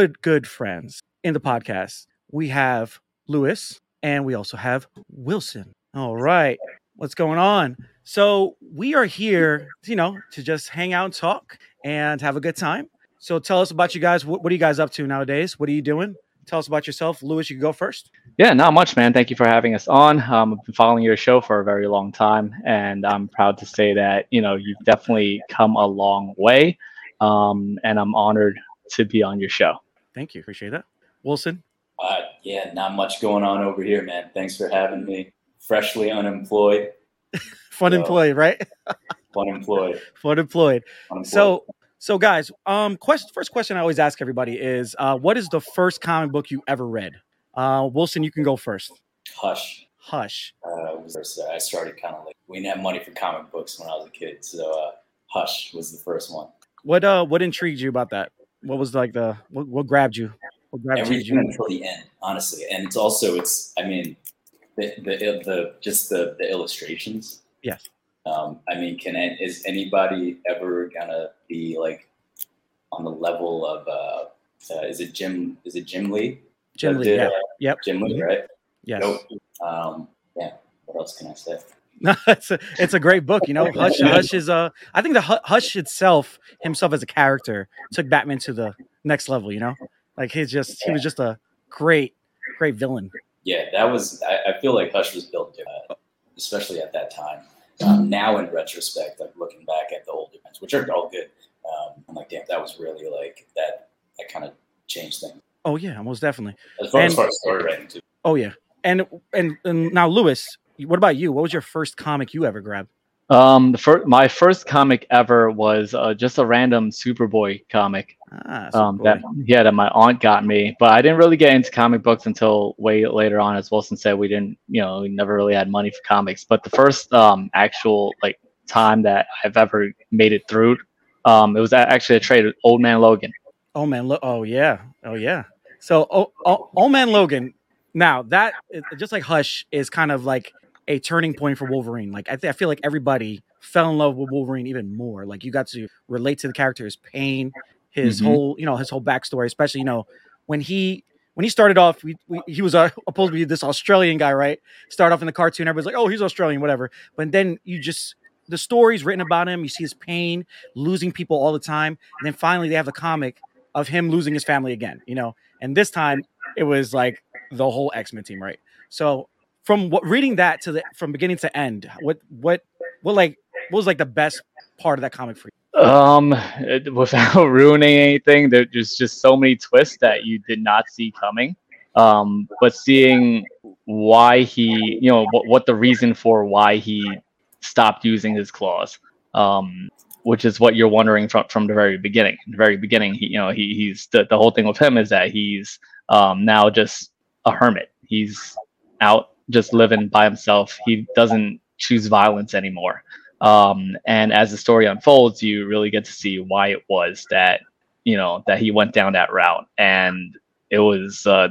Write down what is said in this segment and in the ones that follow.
good, good friends in the podcast. We have Lewis and we also have Wilson. All right. What's going on? So, we are here, you know, to just hang out and talk and have a good time. So, tell us about you guys. What, what are you guys up to nowadays? What are you doing? Tell us about yourself. Lewis, you can go first. Yeah, not much, man. Thank you for having us on. Um, I've been following your show for a very long time, and I'm proud to say that you know you've definitely come a long way, um, and I'm honored to be on your show. Thank you. Appreciate that. Wilson. Uh, yeah, not much going on over here, man. Thanks for having me. Freshly unemployed. Fun So- employed, right? Fun employed. Fun employed. So, so guys, um, quest, first question I always ask everybody is, uh, what is the first comic book you ever read? Uh, Wilson, you can go first. Hush. Hush. Uh, was, uh, I started kind of like we didn't have money for comic books when I was a kid, so uh, Hush was the first one. What uh, what intrigued you about that? What was like the what, what grabbed you? What grabbed Everything you? until the end, honestly. And it's also it's I mean the the, the just the, the illustrations. Yes. Um, I mean, can is anybody ever gonna be like on the level of uh, uh is it Jim is it Jim Lee? Jim Lee, did, yeah. uh, Yep. Jim Lee, right? Yes. Nope. Um, yeah. What else can I say? No, it's a it's a great book. You know, Hush Hush is a. I think the Hush itself himself as a character took Batman to the next level. You know, like he's just he was just a great great villain. Yeah, that was. I, I feel like Hush was built different, especially at that time. Um, now, in retrospect, like looking back at the old events, which are all good, um, I'm like, damn, that was really like that. That kind of changed things Oh yeah, most definitely. as far as far as story writing too. Oh yeah, and and, and now Lewis, what about you? What was your first comic you ever grabbed? Um, the first, my first comic ever was uh, just a random Superboy comic. Ah, Um, Superboy. that yeah, that my aunt got me, but I didn't really get into comic books until way later on. As Wilson said, we didn't, you know, we never really had money for comics. But the first um actual like time that I've ever made it through, um, it was actually a trade with Old Man Logan. Oh man, Lo- oh yeah, oh yeah. So, oh, oh, Old Man Logan. Now that just like Hush is kind of like a turning point for Wolverine. Like I, th- I feel like everybody fell in love with Wolverine even more. Like you got to relate to the character, his pain, his Mhm. whole, you know, his whole backstory. Especially, you know, when he when he started off, we, we, he was uh, supposed to be this Australian guy, right? Start off in the cartoon, everybody's like, oh, he's Australian, whatever. But then you just the stories written about him, you see his pain, losing people all the time, and then finally they have the comic of him losing his family again, you know. And this time it was like the whole X Men team, right? So from what reading that to the from beginning to end, what what what like what was like the best part of that comic for you? Um, it- without ruining anything, there's just so many twists that you did not see coming. Um, but seeing why he, you know, what, what the reason for why he stopped using his claws, um, which is what you're wondering from from the very beginning. The very beginning, he, you know, he he's the, the whole thing with him is that he's um now just a hermit. He's out just living by himself. He doesn't choose violence anymore. Um, and as the story unfolds, you really get to see why it was that you know that he went down that route. And it was, uh,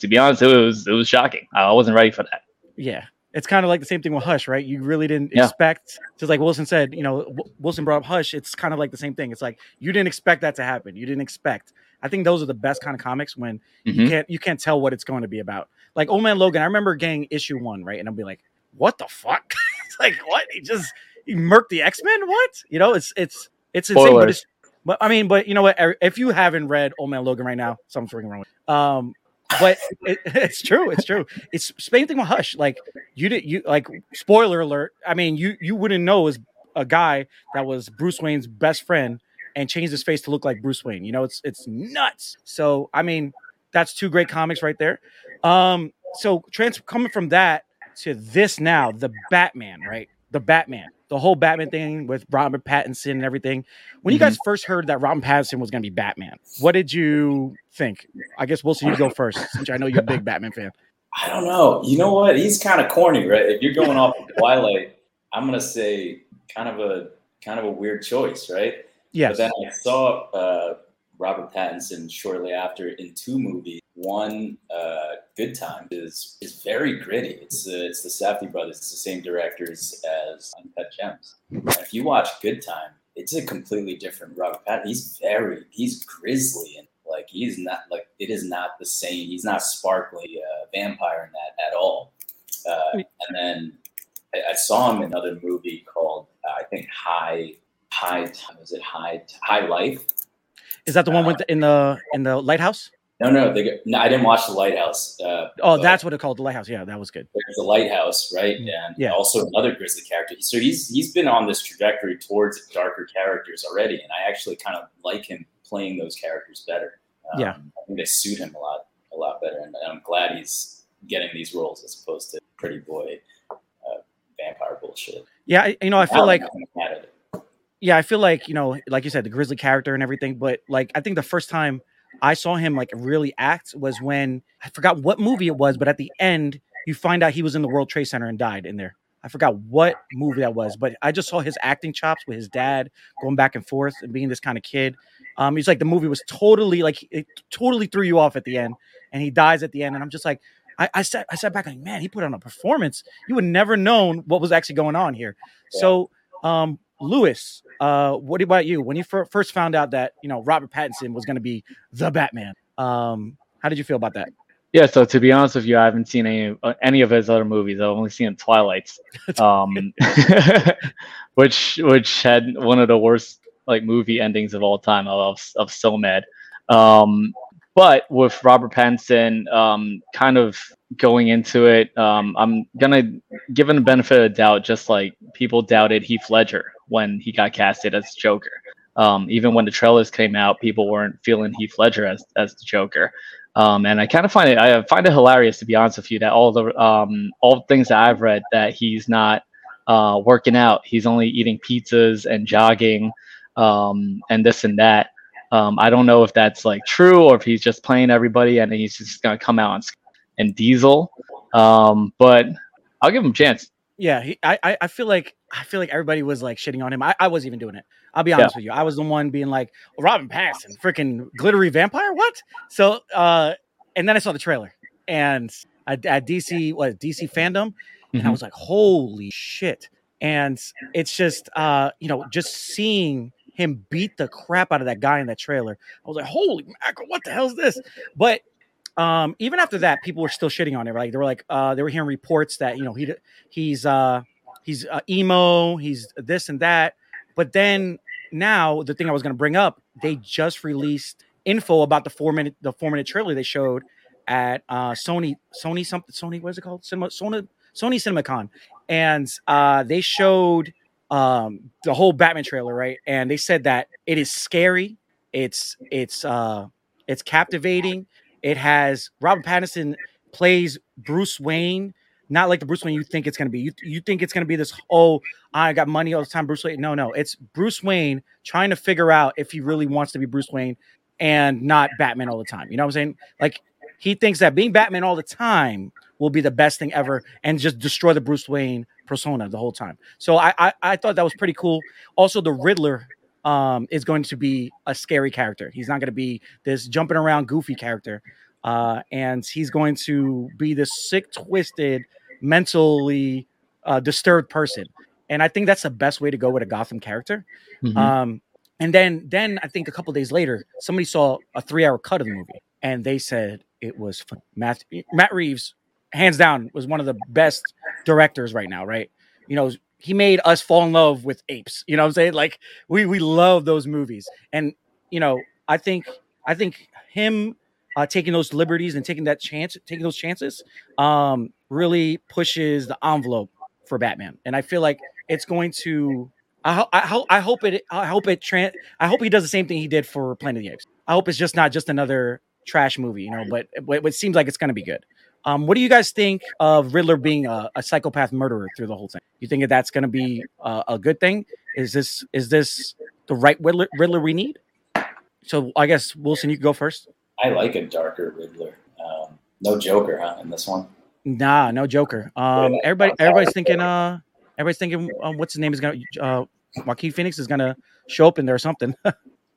to be honest, it was it was shocking. I wasn't ready for that. Yeah. It's kind of like the same thing with Hush, right? You really didn't Yeah. expect, just like Wilson said, you know, W- Wilson brought up Hush. It's kind of like the same thing. It's like you didn't expect that to happen. You didn't expect. I think those are the best kind of comics when you Mhm. can't you can't tell what it's going to be about. Like Old Man Logan, I remember getting issue one, right? And I'll be like, what the fuck? it's like what? He just he murked the X Men? What? You know, it's it's it's insane. But it's but I mean, but you know what? If you haven't read Old Man Logan right now, something's freaking wrong. With um, but it, it's true. It's true. It's same thing with Hush. Like you did you like spoiler alert. I mean, you you wouldn't know as a guy that was Bruce Wayne's best friend and changed his face to look like Bruce Wayne. You know, it's it's nuts. So I mean, that's two great comics right there. Um, so trans coming from that to this now, the Batman, right? The Batman, the whole Batman thing with Robert Pattinson and everything. When you guys first heard that Robert Pattinson was going to be Batman, what did you think? I guess Wilson, you go first, since I know you're a big Batman fan. I don't know. You know what? He's kind of corny, right? If you're going off of Twilight, I'm gonna say kind of a kind of a weird choice, right? Yes. But then I saw uh, Robert Pattinson shortly after in two movies. One, uh, Good Time, is is very gritty. It's uh, it's the Safdie brothers. It's the same directors as Uncut Gems. And if you watch Good Time, it's a completely different Robert Pattinson. He's very he's grisly and like he's not like it is not the same. He's not sparkly uh, vampire in that at all. Uh, and then I, I, saw him in another movie called uh, I think High High was it High High Life. Is that the one with the, in the in the lighthouse? No, no, they, no, I didn't watch the lighthouse. Uh, oh, that's what it called, the lighthouse. Yeah, that was good. There's the lighthouse, right? Mm, and yeah. also another grizzly character. So he's he's been on this trajectory towards darker characters already, and I actually kind of like him playing those characters better. Um, yeah, I think they suit him a lot a lot better, and I'm glad he's getting these roles as opposed to pretty boy uh, vampire bullshit. Yeah, you know, I feel like. Yeah, I feel like you know, like you said, the grizzly character and everything. But like, I think the first time I saw him like really act was when I forgot what movie it was, but at the end you find out he was in the World Trade Center and died in there. I forgot what movie that was, but I just saw his acting chops with his dad going back and forth and being this kind of kid. Um, he's like the movie was totally like it totally threw you off at the end, and he dies at the end, and I'm just like, I, I sat I sat back like, man, he put on a performance. You would never known what was actually going on here. Yeah. So, um, Lewis, uh, what about you? When you fir- first found out that you know Robert Pattinson was going to be the Batman, um, how did you feel about that? Yeah, so to be honest with you, I haven't seen any uh, any of his other movies. I've only seen Twilight's, um, which which had one of the worst like movie endings of all time. I was, I was so mad. Um, but with Robert Pattinson um, kind of going into it, um, I'm gonna give him the benefit of the doubt, just like people doubted Heath Ledger when he got casted as Joker. Um, even when the trailers came out, people weren't feeling Heath Ledger as as the Joker. Um, and I kind of find it I find it hilarious to be honest with you that all the um, all the things that I've read that he's not uh, working out, he's only eating pizzas and jogging um, and this and that. Um, I don't know if that's like true or if he's just playing everybody and he's just gonna come out and, and Diesel. Um, but I'll give him a chance. Yeah, he, I I feel like I feel like everybody was like shitting on him. I, I wasn't even doing it. I'll be honest yeah. with you. I was the one being like, Robin Pattinson, freaking glittery vampire, what? So, uh, and then I saw the trailer and at, at DC, what DC fandom, mm-hmm. and I mm-hmm. was like, holy shit! And it's just, uh, you know, just seeing him beat the crap out of that guy in that trailer. I was like, holy mackerel, what the hell is this? But um, even after that, people were still shitting on it. Like they were like, uh, they were hearing reports that you know he he's uh, he's uh, emo, he's this and that. But then now the thing I was going to bring up, they just released info about the four minute the four minute trailer they showed at uh, Sony Sony something Sony what is it called Cinema Sony Sony CinemaCon, and uh, they showed um, the whole Batman trailer, right? And they said that it is scary, it's it's uh, it's captivating. It has Robert Pattinson plays Bruce Wayne not like the Bruce Wayne you think it's going to be. You, you think it's going to be this, oh, I got money all the time, Bruce Wayne. No, no. It's Bruce Wayne trying to figure out if he really wants to be Bruce Wayne and not Batman all the time. You know what I'm saying? Like, he thinks that being Batman all the time will be the best thing ever and just destroy the Bruce Wayne persona the whole time. So I, I, I thought that was pretty cool. Also, the Riddler um, is going to be a scary character. He's not going to be this jumping around goofy character. Uh, and he's going to be this sick, twisted, mentally uh, disturbed person. And I think that's the best way to go with a Gotham character. Mm-hmm. Um, and then, then I think a couple days later, somebody saw a three-hour cut of the movie, and they said it was fun. Matt Matt Reeves, hands down, was one of the best directors right now. Right? You know, he made us fall in love with apes. You know what I'm saying? Like we we love those movies, and you know, I think I think him uh, taking those liberties and taking that chance, taking those chances, um, really pushes the envelope for Batman. And I feel like it's going to. I, ho- I, ho- I hope it. I hope it. Tran- I hope he does the same thing he did for Planet of the Apes. I hope it's just not just another trash movie, you know. But, but it seems like it's going to be good. Um, what do you guys think of Riddler being a, a psychopath murderer through the whole thing? You think that that's going to be a, a good thing? Is this is this the right Riddler, Riddler we need? So I guess Wilson, you go first. I like a darker Riddler. Um, no Joker, huh? In this one. Nah, no Joker. Um, everybody, everybody's thinking. Uh, everybody's thinking. Um, what's his name is gonna. Uh, Joaquin Phoenix is gonna show up in there or something.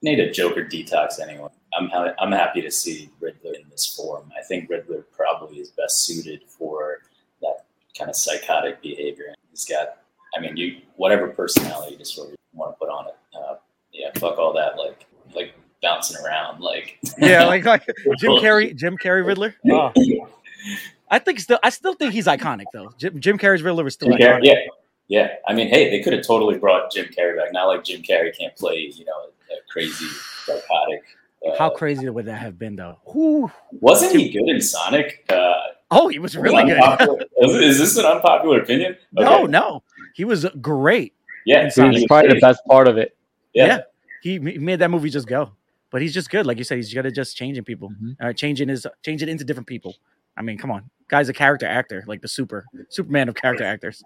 Need a Joker detox anyway. I'm ha- I'm happy to see Riddler in this form. I think Riddler probably is best suited for that kind of psychotic behavior. He's got. I mean, you whatever personality disorder you want to put on it. Uh, yeah, fuck all that. Like like bouncing around like yeah, like like Jim Carrey, Jim Carrey Riddler. Oh. I think still, I still think he's iconic though. Jim, Jim Carrey's Riddler was still Jim Carrey, yeah, yeah. I mean, hey, they could have totally brought Jim Carrey back. Not like Jim Carrey can't play, you know, a, a crazy psychotic. Uh, How crazy would that have been though? Whew. wasn't he good in Sonic? Uh, Oh, he was really good. is, is this an unpopular opinion? No, Okay. no, he was great. Yeah, in he Sonic. It's was probably the best part of it. Yeah. Yeah. He, he made that movie just go. But he's just good, like you said. He's good at just changing people, Mhm. uh, changing his, changing into different people. I mean, come on, guy's a character actor, like the super Superman of character actors.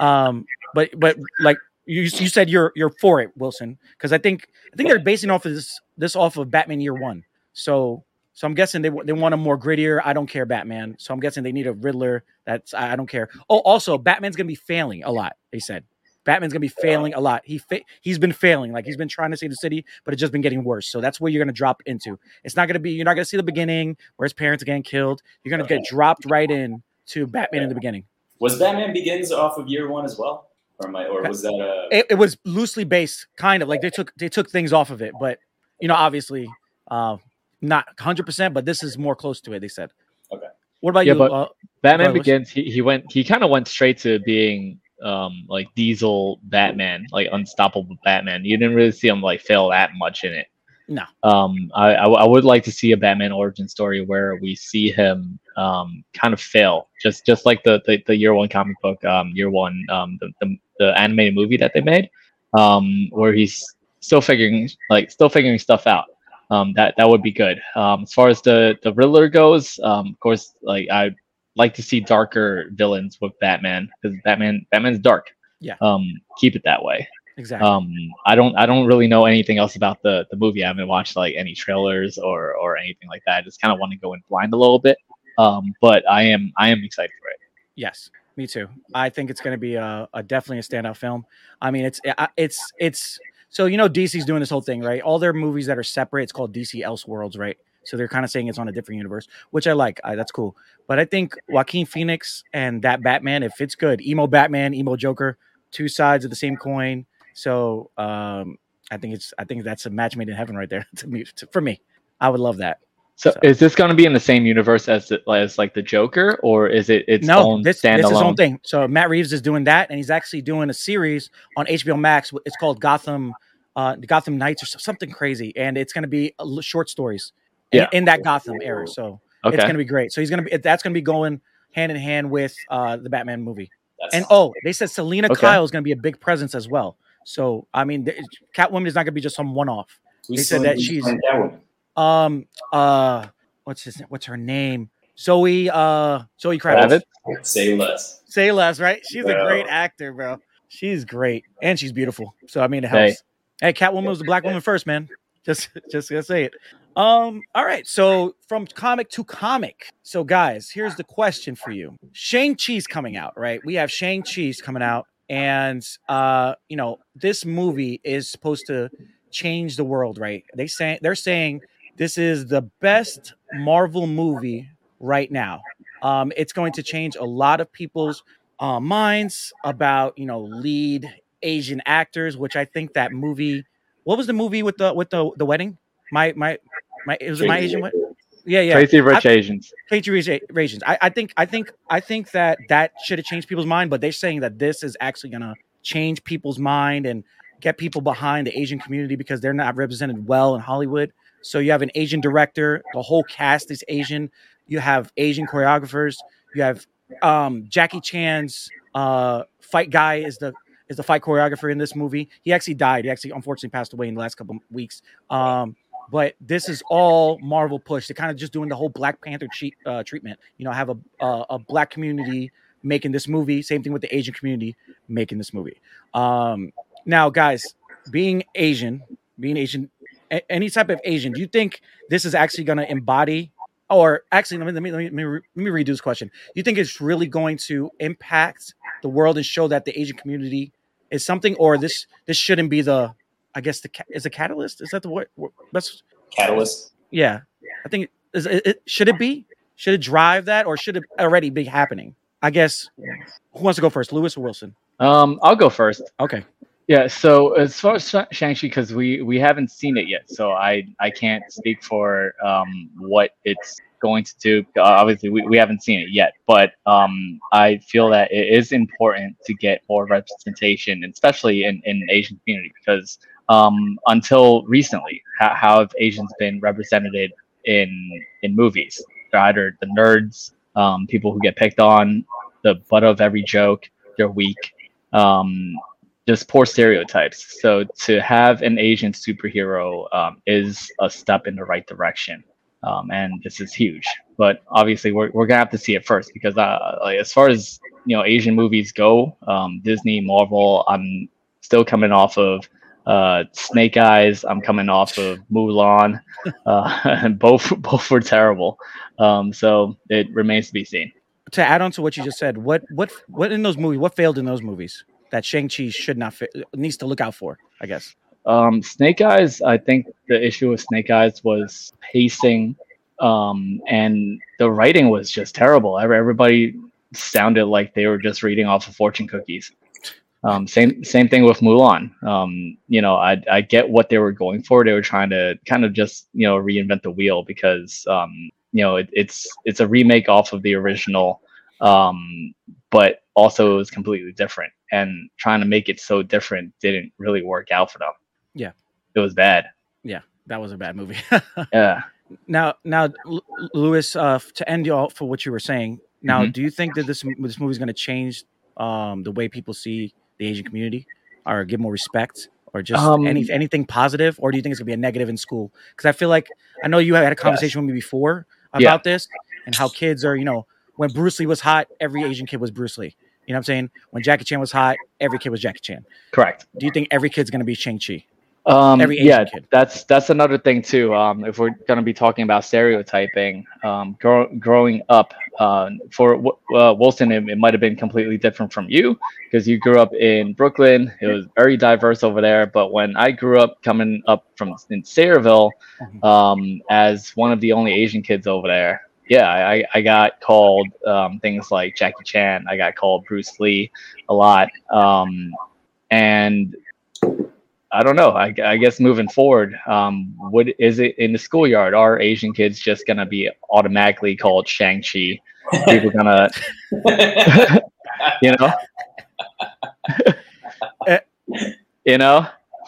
Um, but but like you, you said, you're you're for it, Wilson, because I think I think they're basing off of this this off of Batman Year One. So so I'm guessing they they want a more grittier. I don't care Batman. So I'm guessing they need a Riddler. That's I I don't care. Oh, also Batman's gonna be failing a lot. They said Batman's gonna be failing a lot. He fa- he's been failing. Like he's been trying to save the city, but it's just been getting worse. So that's where you're gonna drop into. It's not gonna be. You're not gonna see the beginning where his parents are getting killed. You're gonna get dropped right in to Batman in the beginning. Was Batman Begins off of year one as well, or am I, or was that a? It, it was loosely based, kind of like they took they took things off of it, but you know, obviously, uh, not 100. percent But this is more close to it. They said. Okay. What about Yeah, you? but- uh, Batman Well, Begins. He, he went. He kind of went straight to being um like Diesel Batman, like unstoppable Batman. You didn't really see him like fail that much in it. No. Um, I, I I would like to see a Batman origin story where we see him um kind of fail, just just like the the, the year one comic book, um year one um the, the the animated movie that they made, um where he's still figuring like still figuring stuff out. Um, that that would be good. Um, as far as the the Riddler goes, um, of course, like I like to see darker villains with Batman because Batman Batman's dark. Yeah. Um, keep it that way. Exactly. Um, I don't I don't really know anything else about the the movie. I haven't watched like any trailers or or anything like that. I just kind of want to go in blind a little bit. Um, but I am I am excited for it. Yes, me too. I think it's going to be a, a definitely a standout film. I mean, it's it's it's so you know DC's doing this whole thing, right? All their movies that are separate, it's called DC Elseworlds, right? So they're kind of saying it's on a different universe, which I like. I, that's cool. But I think Joaquin Phoenix and that Batman, if it's good, emo Batman, emo Joker, two sides of the same coin. So um, I think it's I think that's a match made in heaven right there to me. To, for me, I would love that. So, So- is this going to be in the same universe as the, as like the Joker, or is it its no, own this, standalone? this is his own thing. So Matt Reeves is doing that, and he's actually doing a series on HBO Max. It's called Gotham, uh, Gotham Knights or something crazy, and it's going to be short stories in, Yeah. in that Gotham era. So Okay. it's going to be great. So he's going to be that's going to be going hand in hand with uh, the Batman movie. That's And oh, they said Selina Okay. Kyle is going to be a big presence as well. So I mean, the, Catwoman is not going to be just some one off. who's they said that she's- Um, uh, what's his what's her name? Zoe, uh, Zoe Kravitz. Kravitz? Say less. Say less, right? She's a great actor, bro. She's great, and she's beautiful. So I mean, it helps. Hey, Catwoman was the black woman first, man. Just, just gonna say it. Um, all right. So from comic to comic. So guys, here's the question for you: Shang Chi's coming out, right? We have Shang Chi's coming out, and uh, you know, this movie is supposed to change the world, right? They say they're saying this is the best Marvel movie right now. Um, it's going to change a lot of people's uh, minds about you know lead Asian actors, which I think that movie. What was the movie with the with the the wedding? My my my. It was my Asian wedding. Yeah, yeah. Crazy Rich Asians. Patriotizations. I, I think I think I think that that should have changed people's mind, but they're saying that this is actually gonna change people's mind and get people behind the Asian community because they're not represented well in Hollywood. So you have an Asian director, the whole cast is Asian. You have Asian choreographers. You have um, Jackie Chan's uh, fight guy is the is the fight choreographer in this movie. He actually died. He actually unfortunately passed away in the last couple of weeks. Um, but this is all Marvel push. They're kind of just doing the whole Black Panther cheat, uh, treatment. You know, have a, a a black community making this movie. Same thing with the Asian community making this movie. Um, now, guys, being Asian, being Asian, a- any type of Asian, do you think this is actually going to embody? Or actually, let me let me let me, let me, re- redo this question. You think it's really going to impact the world and show that the Asian community is something, or this this shouldn't be the, I guess the is a catalyst? Is that the word? That's Catalyst. yeah. I think is it, it should it be? Should it drive that, or should it already be happening? I guess. Who wants to go first, Lewis or Wilson? Um, I'll go first. Okay. Yeah, so as far as Shang Chi, because we we haven't seen it yet, so I I can't speak for um what it's going to do. Uh, obviously, we, we haven't seen it yet, but um I feel that it is important to get more representation, especially in in Asian community, because um until recently, how, how have Asians been represented in in movies? They're either the nerds, um, people who get picked on, the butt of every joke. They're weak. Um, just poor stereotypes. So to have an Asian superhero um, is a step in the right direction, um, and this is huge. But obviously, we're, we're gonna have to see it first because uh, like, as far as you know, Asian movies go, um, Disney, Marvel, I'm still coming off of uh, Snake Eyes. I'm coming off of Mulan, uh, and both both were terrible. Um, so it remains to be seen. To add on to what you just said, what what what in those movies? What failed in those movies? that Shang Chi should not fit, needs to look out for? I guess. Um, Snake Eyes. I think the issue with Snake Eyes was pacing, um, and the writing was just terrible. Everybody sounded like they were just reading off of fortune cookies. Um, same same thing with Mulan. Um, you know, I I get what they were going for. They were trying to kind of just you know reinvent the wheel because um, you know it, it's it's a remake off of the original, um, but also it was completely different and trying to make it so different didn't really work out for them. Yeah, it was bad. Yeah, that was a bad movie. yeah. Now, now, Lewis, uh, to end you all for what you were saying. Now, mm-hmm. do you think that this this movie is going to change um, the way people see the Asian community, or give more respect, or just um, any anything positive, or do you think it's going to be a negative in school? Because I feel like I know you had a conversation yes. with me before about yeah. this and how kids are, you know, when Bruce Lee was hot, every Asian kid was Bruce Lee. You know what I'm saying? When Jackie Chan was hot, every kid was Jackie Chan. Correct. Do you think every kid's going to be Shang Chi? Um, every Asian yeah, kid. that's that's another thing too. Um, if we're going to be talking about stereotyping, um, grow, growing up uh, for uh, Wilson, it, it might have been completely different from you because you grew up in Brooklyn. It was very diverse over there. But when I grew up, coming up from in Sayreville, mm-hmm. um, as one of the only Asian kids over there, yeah, I, I got called um, things like Jackie Chan. I got called Bruce Lee a lot. Um, and I don't know. I, I guess moving forward, um, what is it in the schoolyard? Are Asian kids just gonna be automatically called Shang Chi? People gonna, you know, you know.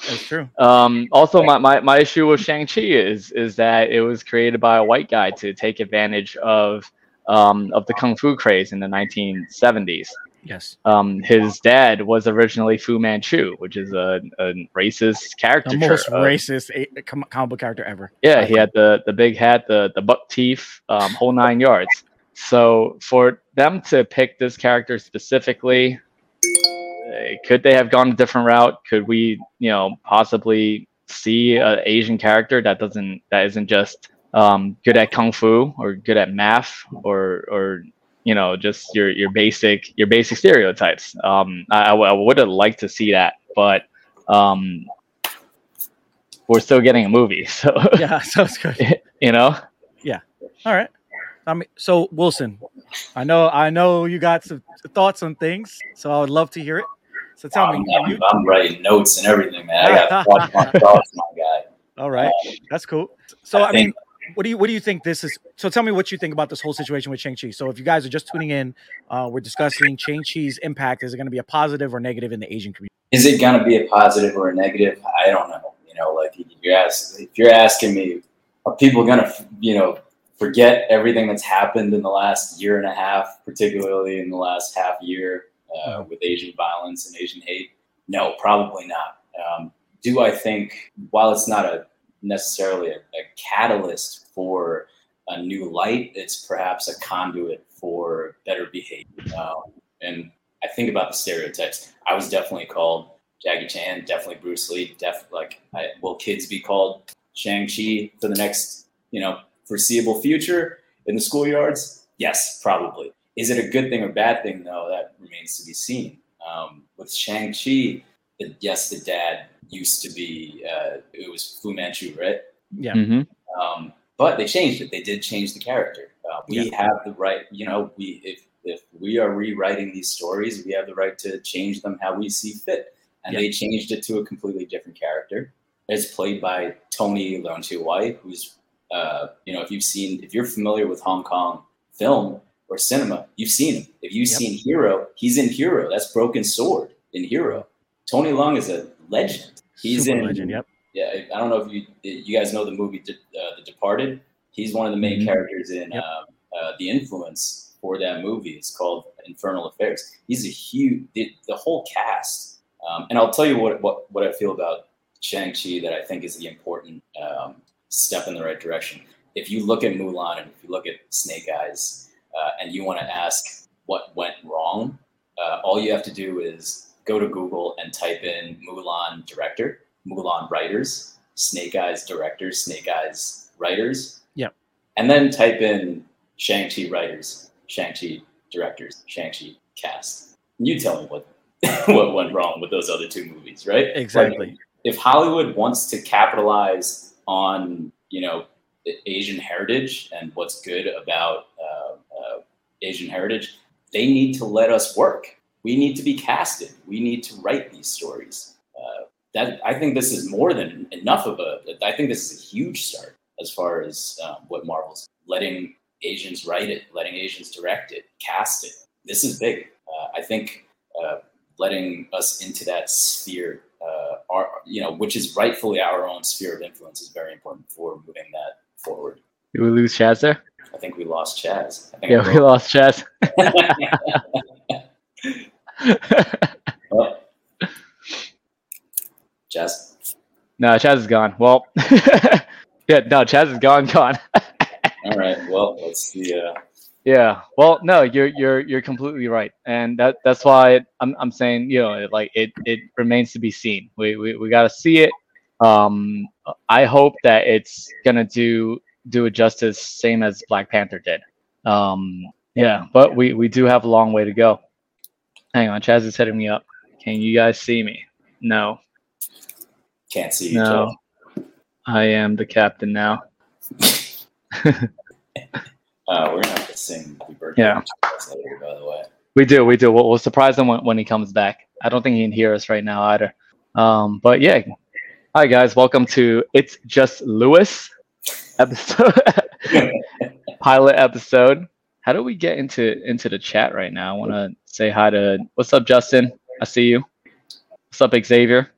That's true. Um, also, my, my, my issue with Shang Chi is is that it was created by a white guy to take advantage of um, of the kung fu craze in the 1970s. Yes. Um, his dad was originally Fu Manchu, which is a, a racist character. The most uh, racist comic book character ever. Yeah, he had the the big hat, the the buck teeth, um, whole nine yards. So for them to pick this character specifically, could they have gone a different route? Could we, you know, possibly see an Asian character that doesn't that isn't just um, good at kung fu or good at math or or you know just your your basic your basic stereotypes. Um, I, I would have liked to see that, but um, we're still getting a movie, so yeah, sounds good. You know. Yeah. All right. I mean, so Wilson, I know I know you got some thoughts on things, so I would love to hear it. So tell I'm, me, I'm, you... I'm, writing notes and everything, man. I got my thoughts, my guy. All right, um, that's cool. So I, I think, mean, what do you what do you think this is? So tell me what you think about this whole situation with Shang Chi. So if you guys are just tuning in, uh, we're discussing Shang Chi's impact. Is it going to be a positive or negative in the Asian community? Is it going to be a positive or a negative? I don't know. You know, like you're asking, if you're asking me, are people going to, you know, forget everything that's happened in the last year and a half, particularly in the last half year? uh, with Asian violence and Asian hate? No, probably not. Um, do I think, while it's not a necessarily a, a, catalyst for a new light, it's perhaps a conduit for better behavior. Um, and I think about the stereotypes. I was definitely called Jackie Chan, definitely Bruce Lee, def like I, will kids be called Shang Chi for the next you know foreseeable future in the schoolyards? Yes, probably. Is it a good thing or bad thing, though? That remains to be seen. Um, with Shang-Chi, yes, the dad used to be, uh, it was Fu Manchu, right? Yeah. Mm-hmm. Um, but they changed it. They did change the character. Uh, we yeah. have the right, you know, we if, if we are rewriting these stories, we have the right to change them how we see fit. and Yeah. they changed it to a completely different character. It's played by Tony Leung Wai, who's uh, you know if you've seen if you're familiar with Hong Kong film or cinema, you've seen him. If you've Yep. seen Hero, he's in Hero. That's Broken Sword in Hero. Tony Leung is a legend. He's Super in legend. Yep. yeah, I don't know if you you guys know the movie uh, The Departed. He's one of the main Mhm. characters in Yep. um, uh, the influence for that movie. It's called Infernal Affairs. He's a huge the, the whole cast. Um, and I'll tell you what, what what I feel about Shang Chi that I think is the important um, step in the right direction. If you look at Mulan and if you look at Snake Eyes uh, and you want to ask what went wrong, uh, all you have to do is go to Google and type in Mulan director, Mulan writers, Snake Eyes directors, Snake Eyes writers. Yep. And then type in Shang-Chi writers, Shang-Chi directors, Shang-Chi cast. And you tell me what what went wrong with those other two movies, right? Exactly. Like, if Hollywood wants to capitalize on, you know, Asian heritage and what's good about uh, uh, Asian heritage, they need to let us work. We need to be casted. We need to write these stories. Uh, that I think this is more than enough of a. I think this is a huge start as far as um, what Marvel's letting Asians write it, letting Asians direct it, cast it. This is big. Uh, I think uh, letting us into that sphere, uh, our, you know, which is rightfully our own sphere of influence, is very important for moving that forward. Did we lose Chaz there? I think we lost Chaz. I think Yeah, we lost Chaz. Oh. Chaz. no, Chaz is gone. Well, yeah, no, Chaz is gone, gone. All right. Well, let's see. Uh, Yeah. Well, no, you're you're you're completely right, and that that's why I'm I'm saying you know like it it remains to be seen. We we, we got to see it. Um, I hope that it's gonna do do it justice, same as Black Panther did. Um, yeah, but we we do have a long way to go. Hang on, Chaz is hitting me up. Can you guys see me? No, can't see you, no. I am the captain now. Uh, we're gonna have to sing "Happy Birthday" Yeah. later, by the way. We do, we do. We'll, we'll surprise him when, when he comes back. I don't think he can hear us right now either. Um, but yeah, hi guys, welcome to It's Just Lewis episode, pilot episode. How do we get into into the chat right now? I want to say hi to what's up, Justin? I see you. What's up, Xavier?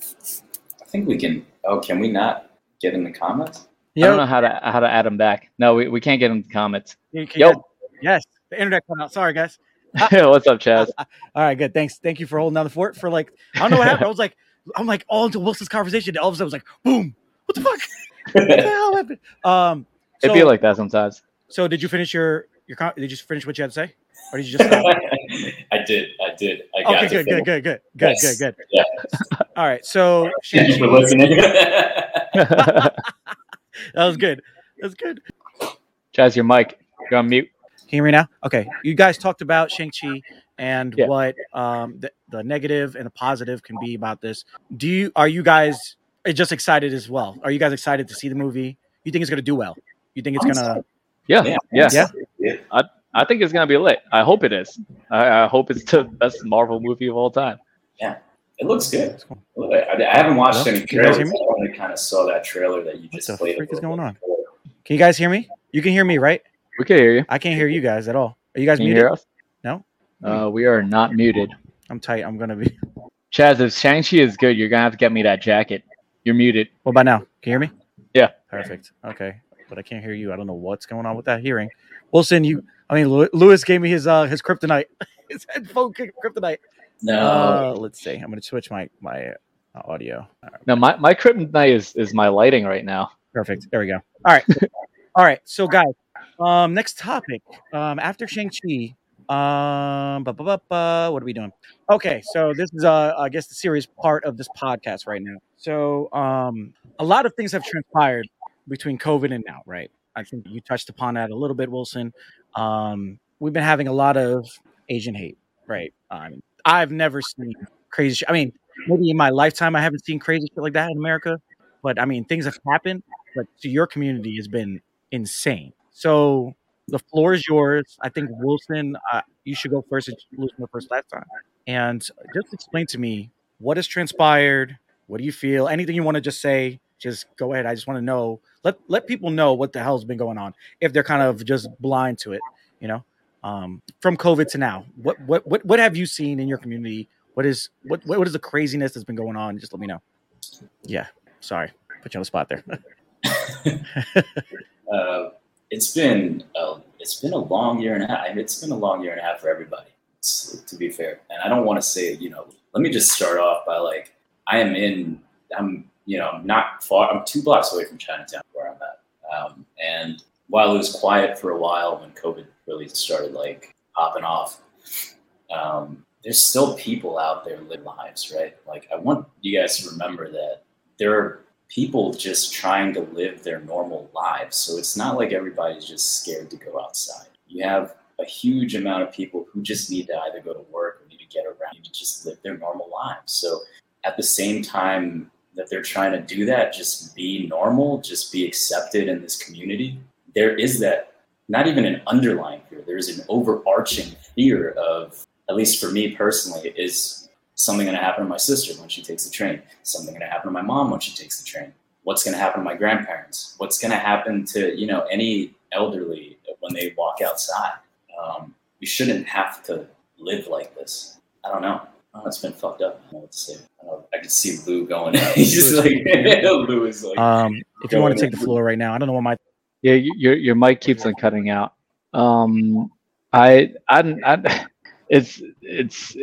I think we can. Oh, can we not get in the comments? I don't know how to how to add them back. No, we, we can't get in the comments. you can- Yo, Yes, the internet cut out. Sorry, guys. what's up, Chaz? All right, good. Thanks. Thank you for holding down the fort for like I don't know what happened. I was like, I'm like all into Wilson's conversation. All of a sudden, it was like, boom. What the fuck? what the hell happened? Um, so, It'd be like that sometimes. so did you finish your your? con- Did you finish what you had to say, or did you just? I did. I did. I got okay, to good, finish. good, good, good, good, Yes. good, good. Yeah. All right, so Thank you for listening. that was good. That's good. Chaz, your mic. You're on mute. Can you hear me now? Okay. You guys talked about Shang-Chi and Yeah. what um, the, the negative and the positive can be about this. Do you are you guys just excited as well? Are you guys excited to see the movie? You think it's gonna do well? You think it's gonna Yeah, Yeah. yeah. Yeah. yeah. I think it's gonna be lit. I hope it is. I, I hope it's the best Marvel movie of all time. Yeah, it looks good. I, I haven't watched Hello? any Can you guys trailers. hear I only kind of saw that trailer that you What just the played. a freak is going on? before. Can you guys hear me? You can hear me, right? We can hear you. I can't hear you guys at all. Are you guys Can you muted? hear us? No? Uh, we are not muted. I'm tight. I'm gonna be. Chaz, if Shang-Chi is good, you're gonna have to get me that jacket. You're muted. What about now? Can you hear me? Yeah. Perfect. Okay, but I can't hear you. I don't know what's going on with that hearing. Wilson, you. I mean, Lew- Lewis gave me his uh his kryptonite, his headphone kryptonite. No. Uh, let's see. I'm gonna switch my my uh, audio. No, my my kryptonite is is my lighting right now. Perfect. There we go. All right. All right. So, guys, um, next topic. Um, after Shang Chi, um, ba, ba, ba, what are we doing? Okay. So this is uh, I guess the serious part of this podcast right now. So, um, a lot of things have transpired between COVID and now, right? I think you touched upon that a little bit, Wilson. Um, we've been having a lot of Asian hate, right? Um, I've never seen crazy. Sh- I mean, maybe in my lifetime I haven't seen crazy shit like that in America, but I mean, things have happened. But to your community has been insane. So the floor is yours. I think Wilson, uh, you should go first. Losing the first last time, and just explain to me what has transpired. What do you feel? Anything you want to just say? Just go ahead. I just want to know. Let let people know what the hell's been going on if they're kind of just blind to it. You know, um, from COVID to now. What what what what have you seen in your community? What is what what is the craziness that's been going on? Just let me know. Yeah, sorry, put you on the spot there. uh, it's been a, it's been a long year and a half. It's been a long year and a half for everybody. To be fair, and I don't want to say you know. Let me just start off by like I am in. I'm you know I'm not far. I'm two blocks away from Chinatown where I'm at. Um, and while it was quiet for a while when COVID really started like popping off, um, there's still people out there living lives, right? Like I want you guys to remember that there are people just trying to live their normal lives. So it's not like everybody's just scared to go outside. You have a huge amount of people who just need to either go to work or need to get around, need to just live their normal lives. So at the same time that they're trying to do that, just be normal, just be accepted in this community, there is that not even an underlying fear, there's an overarching fear of, at least for me personally, is something going to happen to my sister when she takes the train? Something going to happen to my mom when she takes the train? What's going to happen to my grandparents? What's going to happen to you know any elderly when they walk outside? Um, we shouldn't have to live like this. I don't know oh, it's been fucked up. I, to say. I, I can see Lew going. He's just like Lew is like. Um, if you want to take the floor right now, I don't know what my. Yeah, your your mic keeps on cutting out. Um, I I, I it's it's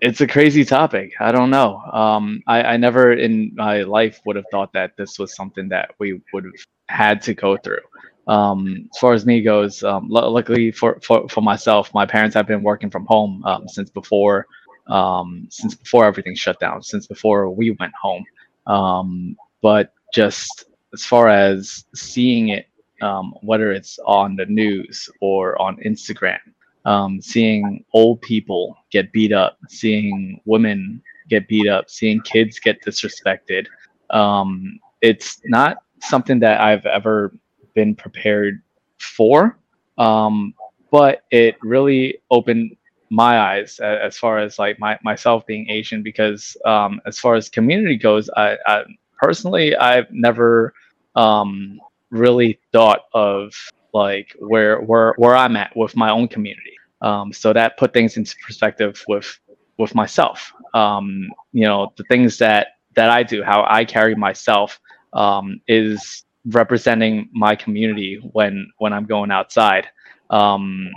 it's a crazy topic. I don't know. Um, I, I never in my life would have thought that this was something that we would have had to go through. Um, as far as me goes, um, l- luckily for, for, for myself, my parents have been working from home um, since before um, since before everything shut down, since before we went home. Um, but just as far as seeing it, um, whether it's on the news or on Instagram, um, seeing old people get beat up, seeing women get beat up, seeing kids get disrespected. Um, it's not something that I've ever been prepared for, um, but it really opened my eyes as far as like my myself being Asian because um, as far as community goes, I, I personally I've never um, really thought of like where where where I'm at with my own community. Um, so that put things into perspective with with myself. Um, you know, the things that that I do, how I carry myself, um, is representing my community when when I'm going outside. Um,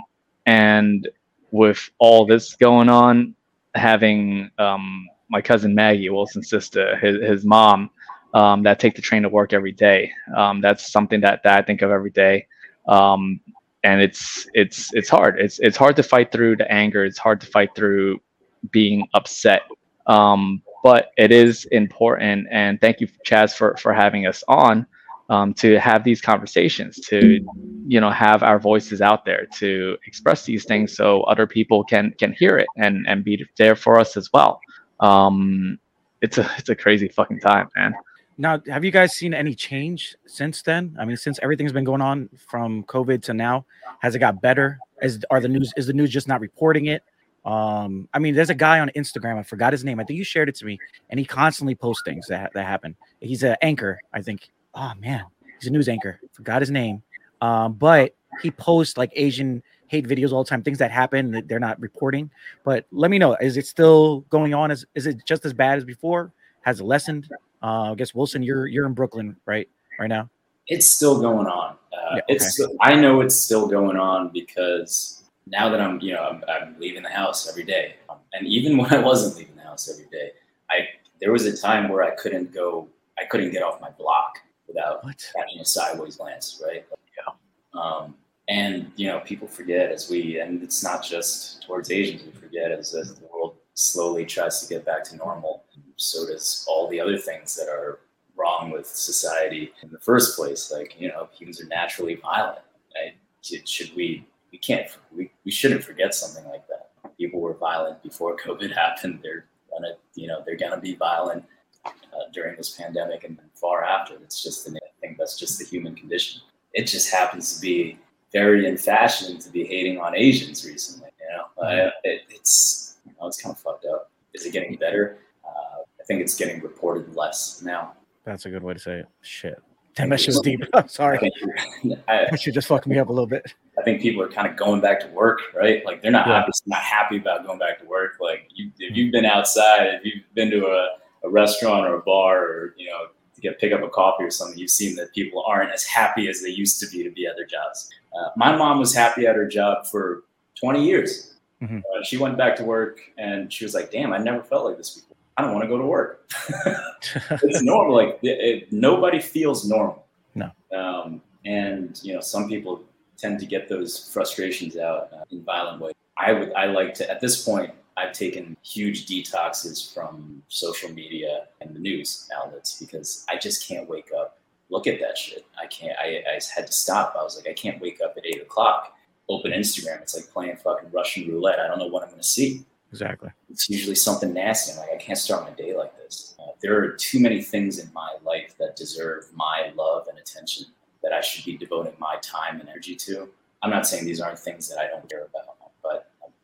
and with all this going on, having um, my cousin Maggie, Wilson's sister, his, his mom, um, that take the train to work every day. Um, that's something that, that I think of every day. Um, and it's it's it's hard. It's it's hard to fight through the anger. It's hard to fight through being upset. Um, but it is important. And thank you, Chaz, for for having us on um, to have these conversations, to you know have our voices out there, to express these things so other people can can hear it and and be there for us as well. Um, it's a it's a crazy fucking time, man. Now, have you guys seen any change since then? I mean, since everything's been going on from COVID to now, has it got better? Is are the news is the news just not reporting it? Um, I mean, there's a guy on Instagram. I forgot his name. I think you shared it to me, and he constantly posts things that that happen. He's an anchor, I think. Oh man, he's a news anchor. Forgot his name. Um, but he posts like Asian hate videos all the time, things that happen that they're not reporting. But let me know, is it still going on? Is is it just as bad as before? Has it lessened? Uh, I guess Wilson, you're you're in Brooklyn, right? Right now. It's still going on. Uh, yeah, okay. It's I know it's still going on because now that I'm you know I'm, I'm leaving the house every day, um, and even when I wasn't leaving the house every day, I there was a time where I couldn't go, I couldn't get off my block without what? catching a sideways glance, right? Yeah. Um, and you know, people forget as we, and it's not just towards Asians. We forget as, as the world slowly tries to get back to normal so does all the other things that are wrong with society in the first place. Like, you know, humans are naturally violent. Right? Should we, we can't, we, we shouldn't forget something like that. People were violent before COVID happened. They're gonna, you know, they're gonna be violent uh, during this pandemic and far after. It's just, the, I think that's just the human condition. It just happens to be very in fashion to be hating on Asians recently. You know, uh, it, it's you know, it's kind of fucked up. Is it getting better? Uh, I think it's getting reported less now. That's a good way to say it. Shit. Damn, that shit was deep. I'm sorry. I, That shit just fuck me up a little bit. I think people are kind of going back to work, right? Like they're not Yeah. obviously not happy about going back to work. Like you, if you've been outside, if you've been to a, a restaurant or a bar, or you know, to get pick up a coffee or something, you've seen that people aren't as happy as they used to be to be at their jobs. Uh, my mom was happy at her job for 20 years. Mhm. Uh, she went back to work and she was like, "Damn, I never felt like this before. I don't want to go to work." it's normal. Like it, it- nobody feels normal. No. Um, and you know, some people tend to get those frustrations out uh, in violent ways. I would. I like to. At this point, I've taken huge detoxes from social media and the news outlets because I just can't wake up. Look at that shit. I can't. I, I had to stop. I was like, I can't wake up at eight o'clock. Open Instagram. It's like playing fucking Russian roulette. I don't know what I'm going to see exactly. it's usually something nasty. I'm like, I can't start my day like this. Uh, there are too many things in my life that deserve my love and attention that I should be devoting my time and energy to. I'm not saying these aren't things that I don't care about,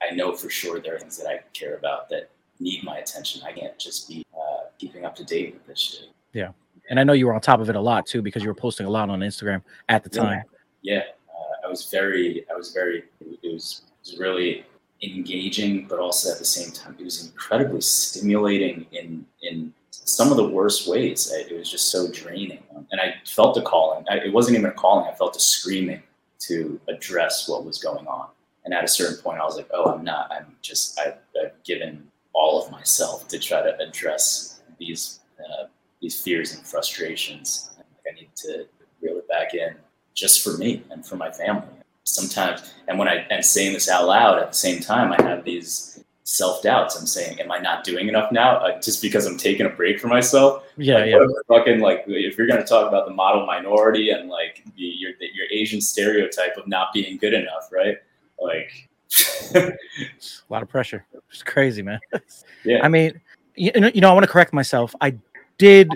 I know for sure there are things that I care about that need my attention. I can't just be uh, keeping up to date with this shit. Yeah. And I know you were on top of it a lot too because you were posting a lot on Instagram at the Yeah. time. yeah, uh, I was very, I was very, it was, it was really engaging, but also at the same time, it was incredibly stimulating in in some of the worst ways. I- It was just so draining, and I felt a calling. I, it wasn't even a calling. I felt a screaming to address what was going on. And at a certain point, I was like, "Oh, I'm not. I'm just. I've, I've given all of myself to try to address these uh, these fears and frustrations. I need to reel it back in just for me and for my family. Sometimes, and when I am saying this out loud at the same time, I have these self doubts. I'm saying, am I not doing enough now? Uh, just because I'm taking a break for myself? Yeah, Like, yeah. fucking like, if you're going to talk about the model minority and like the, your the, your Asian stereotype of not being good enough, right? Like, It's a lot of pressure. It's crazy, man. yeah, I mean, you know, you know, I want to correct myself. I did,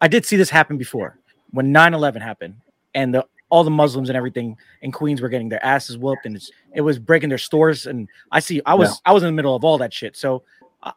I did see this happen before when 9/11 happened, and the all the Muslims and everything in Queens were getting their asses whooped, and it's, it was breaking their stores. And I see, I was, I was in the middle of all that shit. So I,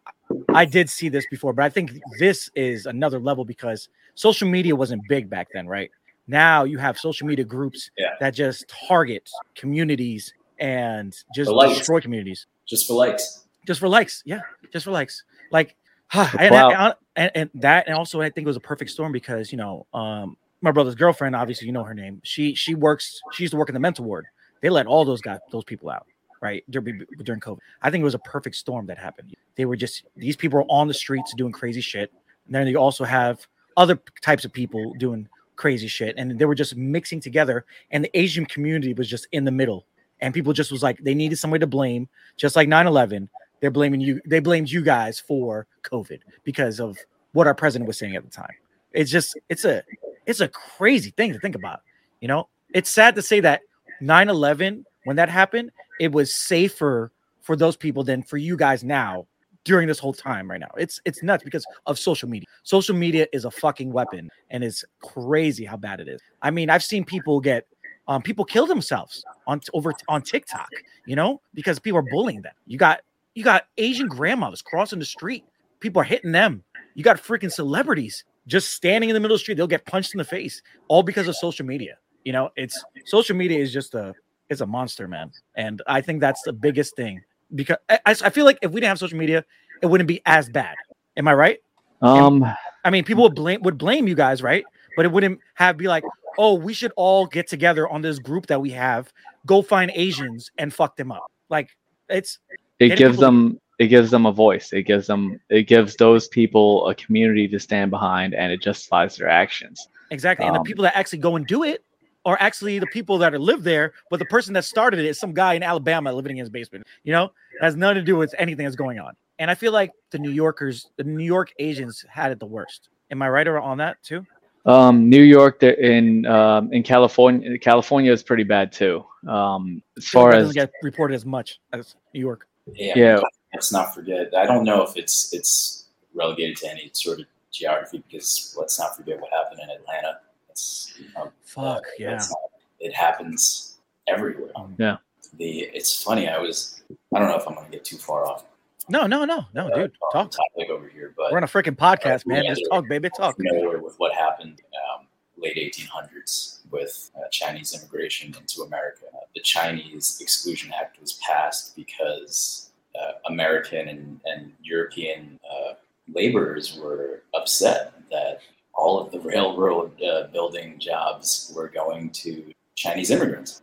I did see this before, but I think this is another level because social media wasn't big back then, right? Now you have social media groups Yeah. that just target communities and just The likes. destroy communities just for likes. just for likes. Yeah, just for likes. Like, and, clout. and, and, and that, and also I think it was a perfect storm because you know, um, my brother's girlfriend, obviously you know her name. She she works. She used to work in the mental ward. They let all those guys, those people out, right during during COVID. I think it was a perfect storm that happened. They were just these people were on the streets doing crazy shit. And then you also have other types of people doing crazy shit, and they were just mixing together. And the Asian community was just in the middle, and people just was like they needed somebody to blame, just like 9/11 they're blaming you they blamed you guys for covid because of what our president was saying at the time. It's just it's a it's a crazy thing to think about you know? It's sad to say that 9-11 when that happened it was safer for those people than for you guys now during this whole time right now. It's it's nuts because of social media. Social media is a fucking weapon and it's crazy how bad it is. I mean i've seen people get um people kill themselves on over on tiktok you know because people are bullying them you got you got Asian grandmothers crossing the street. People are hitting them. You got freaking celebrities just standing in the middle of the street. They'll get punched in the face, all because of social media. You know, it's social media is just a it's a monster, man. And I think that's the biggest thing because I, I I feel like if we didn't have social media, it wouldn't be as bad. Am I right? Um, I mean, people would blame would blame you guys, right? But it wouldn't have be like, oh, we should all get together on this group that we have, go find Asians and fuck them up. Like it's it gives them it gives them a voice. It gives them it gives those people a community to stand behind, and it justifies their actions. Exactly. And the Um, people that actually go and do it are actually the people that are live there, but the person that started it is some guy in Alabama living in his basement. You know, it has nothing to do with anything that's going on. And I feel like the New Yorkers, the New York Asians had it the worst. Am I right or on that too? Um, New York, there- in um, in California, California is pretty bad too. Um, as far That as doesn't get reported as much as New York. Yeah, Yeah. Let's not forget. I don't know if it's it's relegated to any sort of geography because let's not forget what happened in Atlanta. It's um, Fuck uh, yeah. it's not- it happens everywhere. Yeah. The it's funny. I was I don't know if I'm going to get too far off No, no, no, no, uh, dude. Talk. topic over here, but We're on a freaking podcast, Uh, man. Just talk, baby. Talk. familiar with what happened um, late 1800s with uh, Chinese immigration into America. The Chinese Exclusion Act was passed because uh, American and, and European uh, laborers were upset that all of the railroad uh, building jobs were going to Chinese immigrants.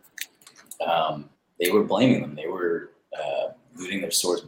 Um, they were blaming them. They were uh, looting their stores,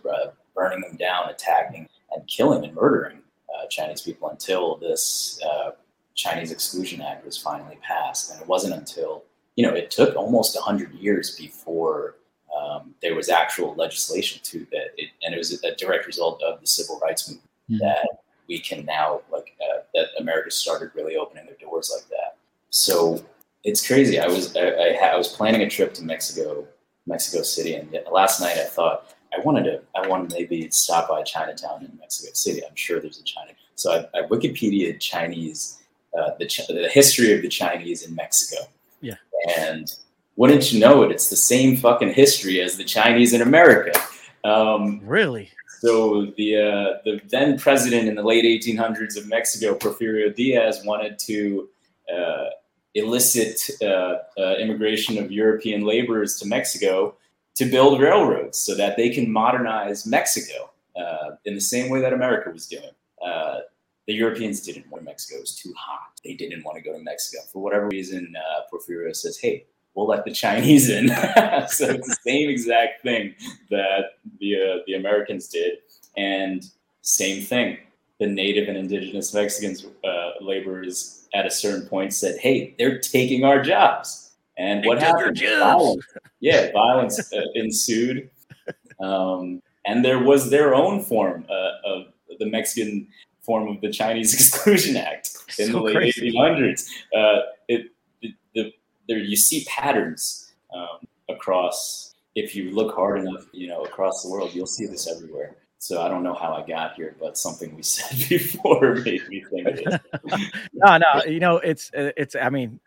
burning them down, attacking and killing and murdering uh, Chinese people until this uh, Chinese Exclusion Act was finally passed. And it wasn't until, you know, it took almost 100 years before um, there was actual legislation to that. It, and it was a direct result of the civil rights movement Mhm. that we can now, like, uh, that America started really opening their doors like that. So it's crazy. I was, I, I, ha- I was planning a trip to Mexico, Mexico City. And last night I thought, I wanted to, I wanted to maybe stop by Chinatown in Mexico City. I'm sure there's a China. So I, I Wikipedia Chinese, uh, the, the history of the Chinese in Mexico. Yeah. And wouldn't you know it, it's the same fucking history as the Chinese in America. Um, Really? so the uh, the then president in the late 1800s of Mexico, Porfirio Diaz, wanted to uh, elicit uh, uh, immigration of European laborers to Mexico to build railroads so that they can modernize Mexico uh, in the same way that America was doing. Uh, the Europeans didn't want Mexico; it was too hot. They didn't want to go to Mexico for whatever reason. Uh, Porfirio says, "Hey." We'll let the Chinese in. so it's the same exact thing that the uh, the Americans did, and same thing. The native and indigenous Mexicans uh, laborers at a certain point said, "Hey, they're taking our jobs." And They what happened? Violence. Yeah, violence uh, ensued, um, and there was their own form uh, of the Mexican form of the Chinese Exclusion Act in So the late crazy. 1800s. Uh, it, it, the, there you see patterns um, across. If you look hard enough, you know, across the world, you'll see this everywhere. So I don't know how I got here, but something we said before made me think of this. No, no. You know, it's uh, it's. I mean,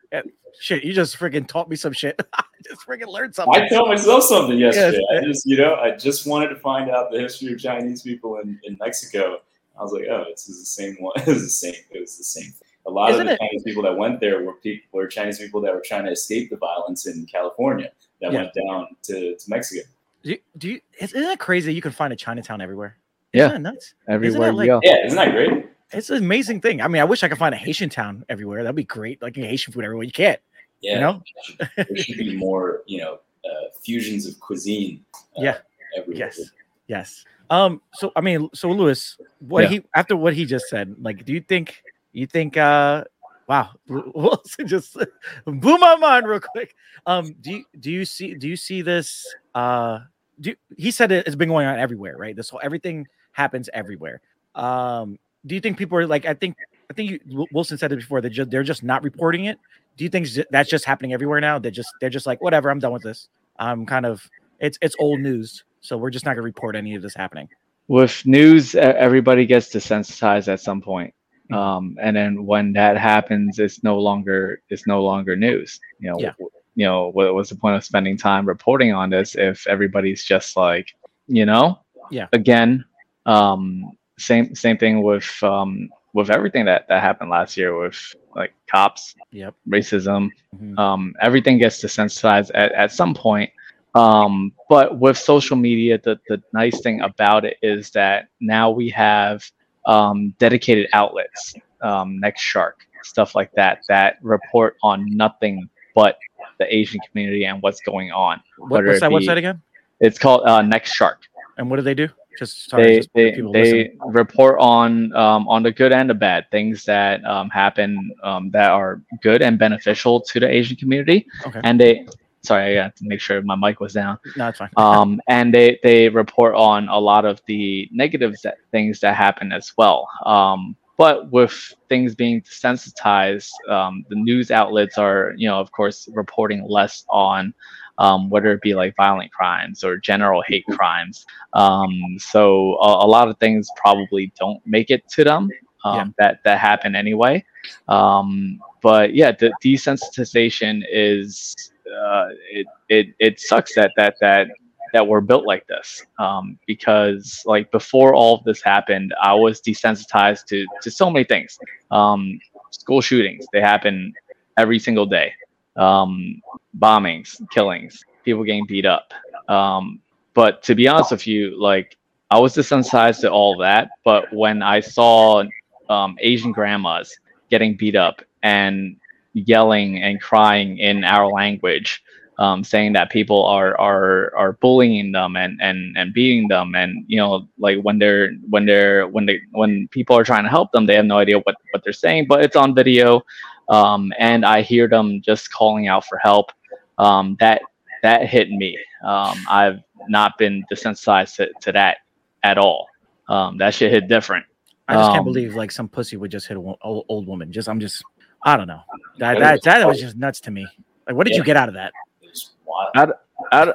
shit. You just freaking taught me some shit. I just freaking learned something. I taught myself something yesterday. Yes. I just, you know, I just wanted to find out the history of Chinese people in, in Mexico. I was like, oh, this is the same one. It was the same. It was the same. A lot Isn't of the it- Chinese people that went there were people were Chinese people that were trying to escape the violence in California that Yeah. went down to, to Mexico. Do you, do you, isn't it crazy? You can find a Chinatown everywhere. Yeah. Isn't that nuts? Everywhere like- you go. Yeah, isn't that great? It's an amazing thing. I mean, I wish I could find a Haitian town everywhere. That'd be great. Like Haitian food everywhere. You can't. Yeah, You know? there, should, be more, you know, uh, fusions of cuisine. Uh, Yeah. everywhere. Yes. Yes. Um. So I mean, so Lewis, what Yeah. he after what he just said, like, do you think you think? uh Wow, Wilson just blew my mind real quick. Um. Do you do you see do you see this? Uh. Do you- he said it, it's been going on everywhere, right? This whole everything happens everywhere. Um. Do you think people are like? I think I think you, Wilson said it before. They're just they're just not reporting it. Do you think that's just happening everywhere now? They're just they're just like whatever. I'm done with this. I'm kind of it's it's old news, so we're just not gonna report any of this happening. with news everybody gets desensitized at some point Mhm. um, and then when that happens it's no longer it's no longer news you know Yeah. you know what, what's the point of spending time reporting on this if everybody's just like you know Yeah. again um same same thing with um with everything that that happened last year with like cops Yep. racism Mhm. um, everything gets desensitized at, at some point. Um, but with social media, the, the nice thing about it is that now we have um, dedicated outlets, um, NextShark, stuff like that, that report on nothing but the Asian community and what's going on. What, what's that website again? It's called uh, NextShark. And what do they do? Just sorry, They just they, people they report on um, on the good and the bad things that um, happen um, that are good and beneficial to the Asian community. Okay. And they sorry, I got to make sure my mic was down. No, it's fine. Um, and they they report on a lot of the negative that, things that happen as well. Um, but with things being desensitized, um, the news outlets are, you know, of course, reporting less on um, whether it be like violent crimes or general hate crimes. Um, so a, a lot of things probably don't make it to them um, Yeah. that that happen anyway. Um, but yeah, the desensitization is uh, it it it sucks that that that that we're built like this um, because like before all of this happened i was desensitized to to so many things um, school shootings they happen every single day um, bombings killings people getting beat up. Um, but to be honest with you like i was desensitized to all that but when i saw um, asian grandmas getting beat up and yelling and crying in our language um, saying that people are are are bullying them and and and beating them and you know like when they're when they're when they when people are trying to help them they have no idea what what they're saying but it's on video um, and i hear them just calling out for help um, that that hit me um, i've not been desensitized to, to that at all um, that shit hit different I just can't Um, believe like some pussy would just hit a wo- old, old woman. Just I'm just I don't know. That that that was just nuts to me. Like, what did you get out of that? It was wild. I, I,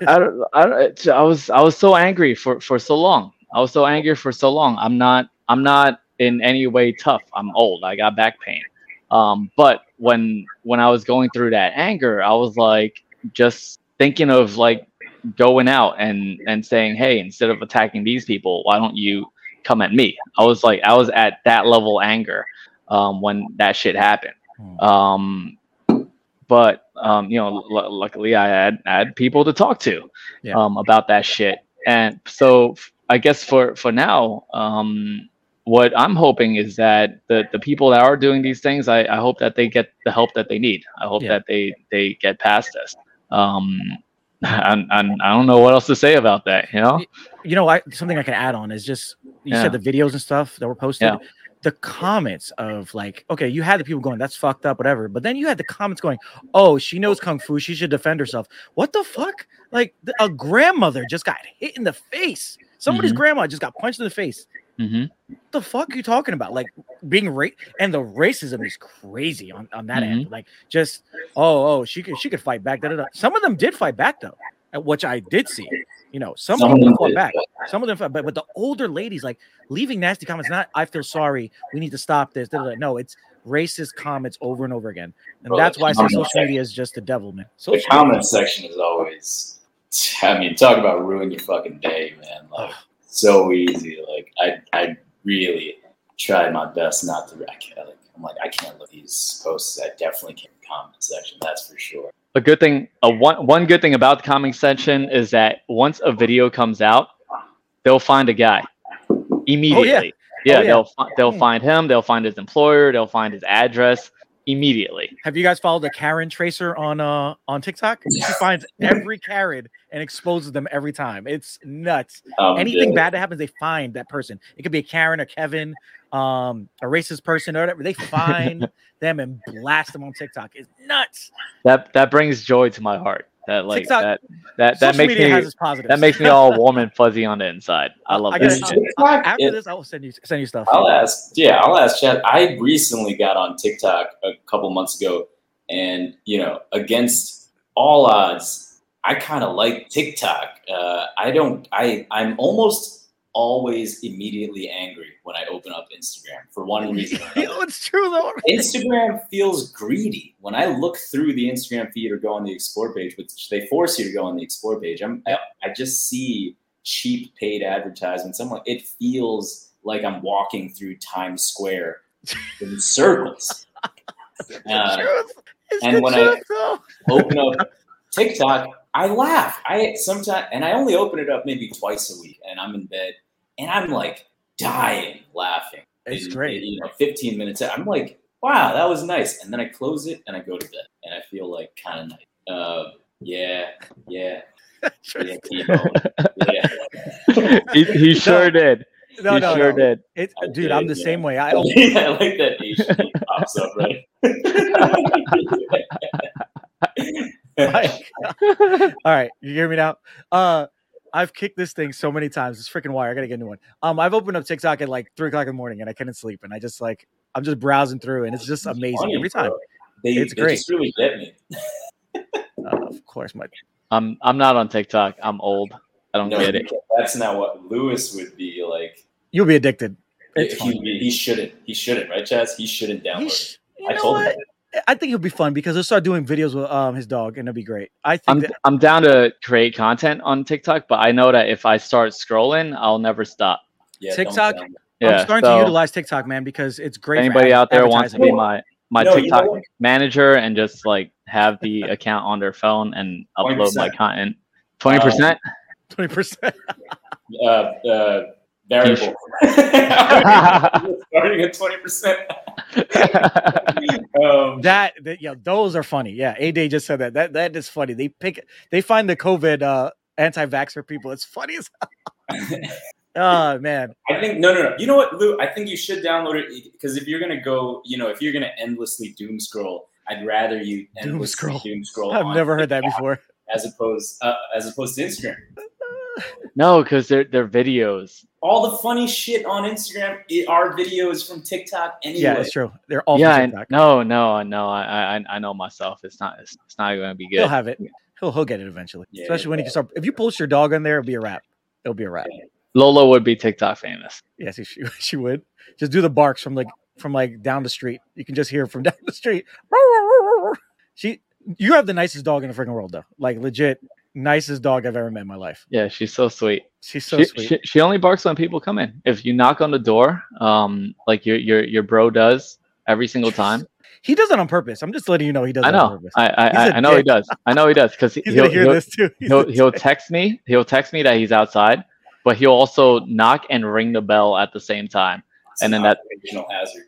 I, I, I was I was so angry for for so long. I was so angry for so long. I'm not I'm not in any way tough. I'm old. I got back pain. Um, but when when I was going through that anger, I was like just thinking of like going out and and saying, hey, instead of attacking these people, why don't you come at me? I was like I was at that level of anger um, when that shit happened. Hmm. Um, but um, you know, l- luckily I had I had people to talk to Yeah. um, about that shit, and so I guess for for now, um, what I'm hoping is that the the people that are doing these things, I, I hope that they get the help that they need. I hope Yeah. that they they get past this. Um, and, and I don't know what else to say about that. You know, You know, I something I can add on is just you Yeah. said the videos and stuff that were posted. Yeah. The comments of like, okay, you had the people going, that's fucked up, whatever. But then you had the comments going, oh, she knows kung fu, she should defend herself. What the fuck? Like a grandmother just got hit in the face. Somebody's Mhm. grandma just got punched in the face. Hmm What the fuck are you talking about? Like being ra- and the racism is crazy on, on that end. Like just oh oh she could she could fight back. Da, da, da. Some of them did fight back though, which I did see. You know, some, Some of of them them fought back. Some of them fought back, but the older ladies like leaving nasty comments. Not I feel sorry. We need to stop this. da, da, da." No, it's racist comments over and over again, and Bro, that's why I say social section- media is just the devil, man. The Social comment section is always, I mean, talk about ruin your fucking day, man. Like, so easy. Like, I, I really tried my best not to. I can't, like, I'm like, I can't look at these posts. I definitely can't comment section. That's for sure. a good thing a one one good thing about the comment section is that once a video comes out they'll find a guy immediately yeah, Oh, yeah. Oh, they'll they'll find him they'll find his employer they'll find his address immediately Have you guys followed the Karen Tracer on uh on TikTok? She finds every Karen and exposes them every time. It's nuts. Um, Anything yeah, bad that happens, they find that person. It could be a Karen, or Kevin, um, a racist person, or whatever. They find them and blast them on TikTok. It's nuts. that that brings joy to my heart that like TikTok- that that that makes me has its positives. that makes me all warm and fuzzy on the inside i love I that gotta- Is shit. TikTok- After it- this, I will send you send you stuff. I'll ask. Yeah, I'll ask Chad. I recently got on TikTok a couple months ago, and you know, against all odds, I kind of like TikTok. Uh, I don't. I I'm almost always immediately angry when I open up Instagram for one reason. or another. it's true though. Instagram feels greedy. When I look through the Instagram feed or go on the explore page, which they force you to go on the explore page, I'm, I, I just see cheap paid advertisements. I'm like, it feels like I'm walking through Times Square in circles. Uh. And when I- truth, though. open up TikTok, I laugh. I sometimes, and I only open it up maybe twice a week, and I'm in bed, and I'm like dying laughing. It's in- great. You know, 15 minutes. in, I'm like, wow, that was nice. And then I close it and I go to bed, and I feel like kind of nice. Uh, yeah, yeah, yeah, T-bone. yeah. he, he sure did No, he no, sure no. did It, I dude, I'm the did, same way. I yeah, I like that HD pops up, right? All right, you hear me now? Uh, I've kicked this thing so many times. It's freaking wire. I gotta get a new one. Um, I've opened up TikTok at like three o'clock in the morning and I couldn't sleep, and I just like I'm just browsing through, and it's just amazing Funny, every time. bro. They, It's they great. just really get me. Uh, of course, my i'm i'm not on tiktok i'm old i don't No, get it that's not what Lewis would be like. you'll be addicted. It's he, he shouldn't. He shouldn't, right, Chaz? He shouldn't You download. sh- you I told what? him. I think it'll be fun because he'll start doing videos with um his dog, and it'll be great. I think I'm that, I'm down to create content on TikTok, but I know that if I start scrolling, I'll never stop. Yeah, TikTok? Yeah. I'm starting so to utilize TikTok, man, because it's great. for anybody ad- out there wants to be my my No, you know TikTok manager and just like have the account on their phone and upload my 20%. content. Twenty percent. Um, twenty percent. Variable. Starting at twenty percent. Um, That, that yeah, those are funny. Yeah, A Day just said that. That that is funny. They pick they find the COVID uh anti-vaxxer people. It's funny as hell. oh man. I think no, no, no. You know what, Lew? I think you should download it because if you're gonna go, you know, if you're gonna endlessly doom scroll, I'd rather you Doom scroll. doom scroll. I've never heard that before. As opposed, uh, as opposed to Instagram. No, because they're they're videos. All the funny shit on Instagram i- are videos from TikTok anyway. Yeah, it's true. They're all yeah, from I, TikTok. no, no, no. I, I I know myself. It's not it's, it's not going to be good. He'll good. have it. He'll he'll get it eventually. Yeah, Especially when he yeah. can start. If you post your dog on there, it'll be a wrap. It'll be a wrap. Lola would be TikTok famous. Yes, she, she, she would. Just do the barks from like from like down the street. You can just hear from down the street. She, you have the nicest dog in the freaking world, though. Like legit, nicest dog I've ever met in my life. Yeah, she's so sweet. She's so she, sweet. She, she only barks when people come in. If you knock on the door, um, like your your your bro does every single time. he does it on purpose. I'm just letting you know he does I it on know. purpose. I I, He's I, a I know he does. I know he does because He's he'll hear he'll, this too. He's he'll, he'll text me. He'll text me that he's outside, but he'll also knock and ring the bell at the same time. It's and then that- occupational hazard.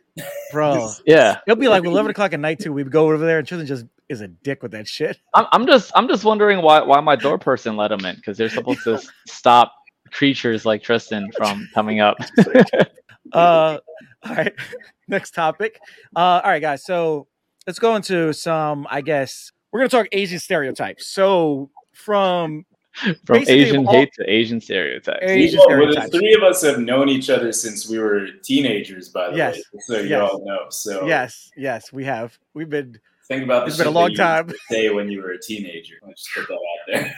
bro. Yeah, It'll be like 11 o'clock at night too. We go over there and Tristan just is a dick with that shit. I'm, I'm just I'm just wondering why why my door person let him in because they're supposed to stop creatures like Tristan from coming up. Uh, all right. Next topic. Uh, all right, guys. So let's go into some. I guess we're gonna talk Asian stereotypes. So from From Basically, Asian all- hate to Asian stereotypes. Asian Well, well, the three of us have known each other since we were teenagers, by the Yes. way. So you all know. So yes, yes, we have. We've been. Think about the It's been a long time. used to Say when you were a teenager. Let's just put that out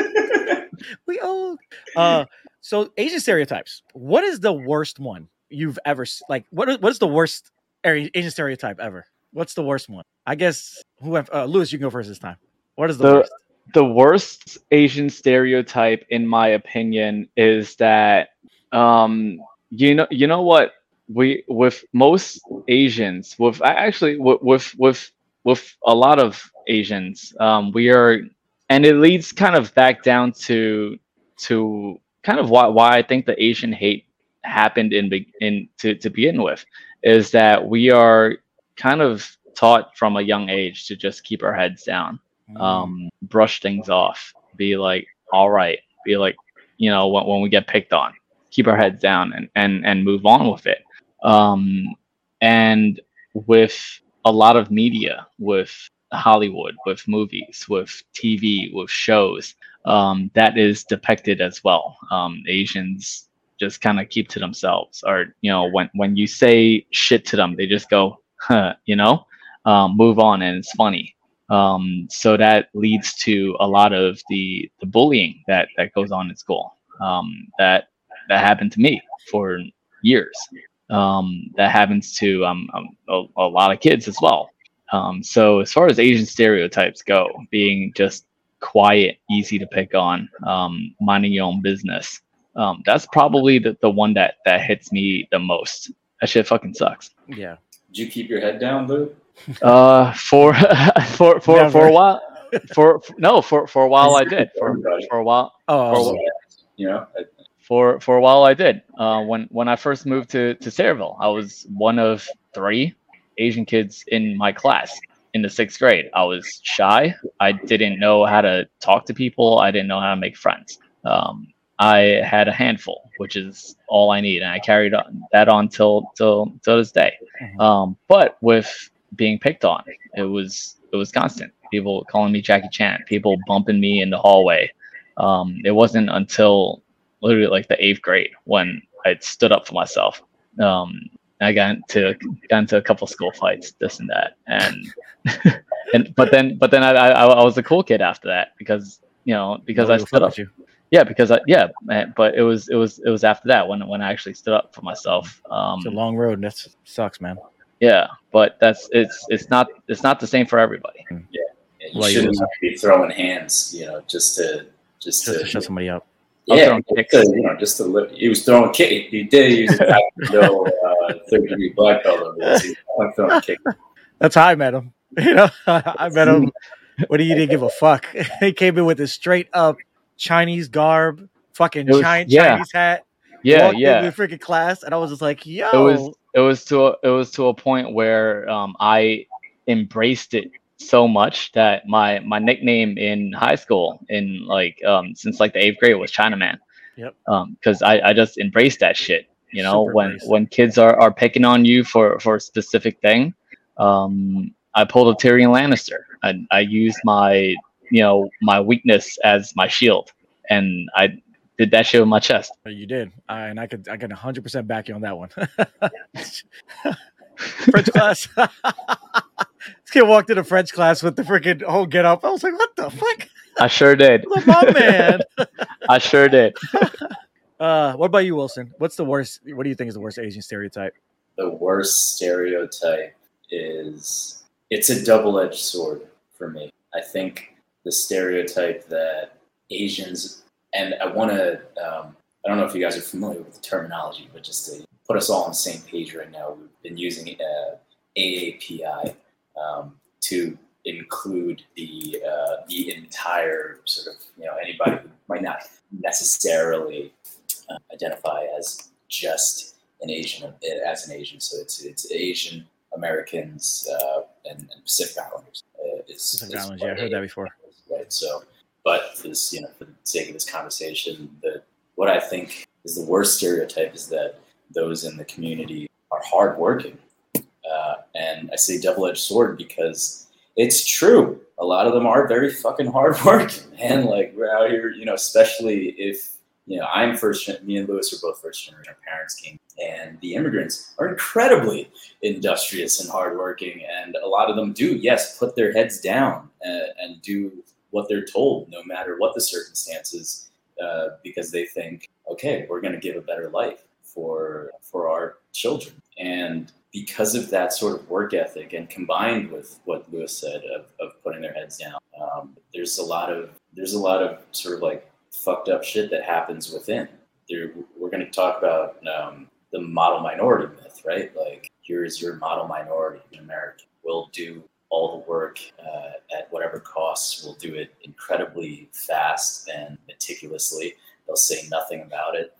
there. we old. Uh, so Asian stereotypes. What is the worst one you've ever like? What what is the worst Asian stereotype ever? What's the worst one? I guess who have uh, Lewis? You can go first this time. What is the, The- worst? the worst Asian stereotype, in my opinion, is that um, you know you know what we with most Asians with I actually with with with, with a lot of Asians um, we are and it leads kind of back down to to kind of why why I think the Asian hate happened in in to, to begin with is that we are kind of taught from a young age to just keep our heads down Mm. um, brush things off, be like, all right, be like, you know, when, when we get picked on, keep our heads down and, and, and move on with it. Um, and with a lot of media, with Hollywood, with movies, with TV, with shows, um, that is depicted as well. Um, Asians just kind of keep to themselves, or you know, when when you say shit to them, they just go, huh, you know, um, move on, and it's funny. Um, so that leads to a lot of the the bullying that that goes on in school um, that that happened to me for years um, that happens to um, um, a, a lot of kids as well. Um, so as far as asian stereotypes go being just quiet easy to pick on um, minding your own business um, that's probably the, the one that that hits me the most. That shit fucking sucks. Yeah. Did you keep your head down, Lew? uh, for for for for a while, for, for- no for for a while I did. For for a while. Oh, For- You know, I- for for a while I did. Uh, when when I first moved to to Sayreville, I was one of three Asian kids in my class in the sixth grade. I was shy. I didn't know how to talk to people. I didn't know how to make friends. Um, I had a handful, which is all I need, and I carried on, that on till till till this day. Mhm. Um, but with being picked on, it was it was constant. People calling me Jackie Chan, people bumping me in the hallway. Um, it wasn't until literally like the eighth grade when I stood up for myself. Um, I got into got into a couple school fights, this and that, and and but then but then I, I I was a cool kid after that because you know because I nobody will stood up with you. yeah because I yeah but it was it was it was after that when when I actually stood up for myself um It's a long road. and That sucks, man. Yeah, but that's it's it's not it's not the same for everybody. Yeah, you Well, shouldn't lose. be throwing hands, you know, just to just, Just to, to shut somebody up. I'm yeah, throwing kicks. to, you know, just to live. He was throwing kick. He did use a no uh, third degree black belt. He was throwing kick. That's how I met him. You know, I met him when he didn't give a fuck. he came in with his straight up Chinese garb, fucking was- Chinese, yeah. Chinese hat. Yeah, walked yeah. into the freaking class, and I was just like, "Yo, it was it was to a, it was to a point where um, I embraced it so much that my my nickname in high school in like um, since like the eighth grade was Chinaman. Yep. Um, because I I just embraced that shit. You know, Super when embraced. when kids are are picking on you for for a specific thing, um, I pulled a Tyrion Lannister. I I used my you know my weakness as my shield, and I did that shit with my chest. you did," I, and I could I can 100 percent back you on that one. French class. this kid walked into French class with the freaking whole get up. I was like, "What the fuck?" I sure did. Look, my man. I sure did. Uh, what about you, Wilson? What's the worst? What do you think is the worst Asian stereotype? The worst stereotype is it's a double edged sword for me. I think the stereotype that Asians and I want to. Um, I don't know if you guys are familiar with the terminology, but just to put us all on the same page right now, we've been using uh, AAPI um, to include the uh, the entire sort of you know anybody who might not necessarily uh, identify as just an Asian as an Asian. So it's it's Asian Americans uh, and, and Pacific Islanders. Uh, it's, Pacific it's Islands, yeah, I heard that before. Right. So, but this, you know, for the sake of this conversation, the what I think is the worst stereotype is that those in the community are hardworking, uh, and I say double-edged sword because it's true. A lot of them are very fucking hardworking, man. Like we're out here, you know, especially if you know I'm first. Me and Lewis are both first generation. Our parents came, and the immigrants are incredibly industrious and hardworking, and a lot of them do, yes, put their heads down and, and do what they're told, no matter what the circumstances, uh, because they think, okay, we're going to give a better life for for our children, and because of that sort of work ethic, and combined with what Lewis said of, of putting their heads down, um, there's a lot of there's a lot of sort of like fucked up shit that happens within. There, we're going to talk about um, the model minority myth, right? Like, here is your model minority in America. We'll do all the work uh, at whatever costs. We'll do it incredibly fast and meticulously. They'll say nothing about it.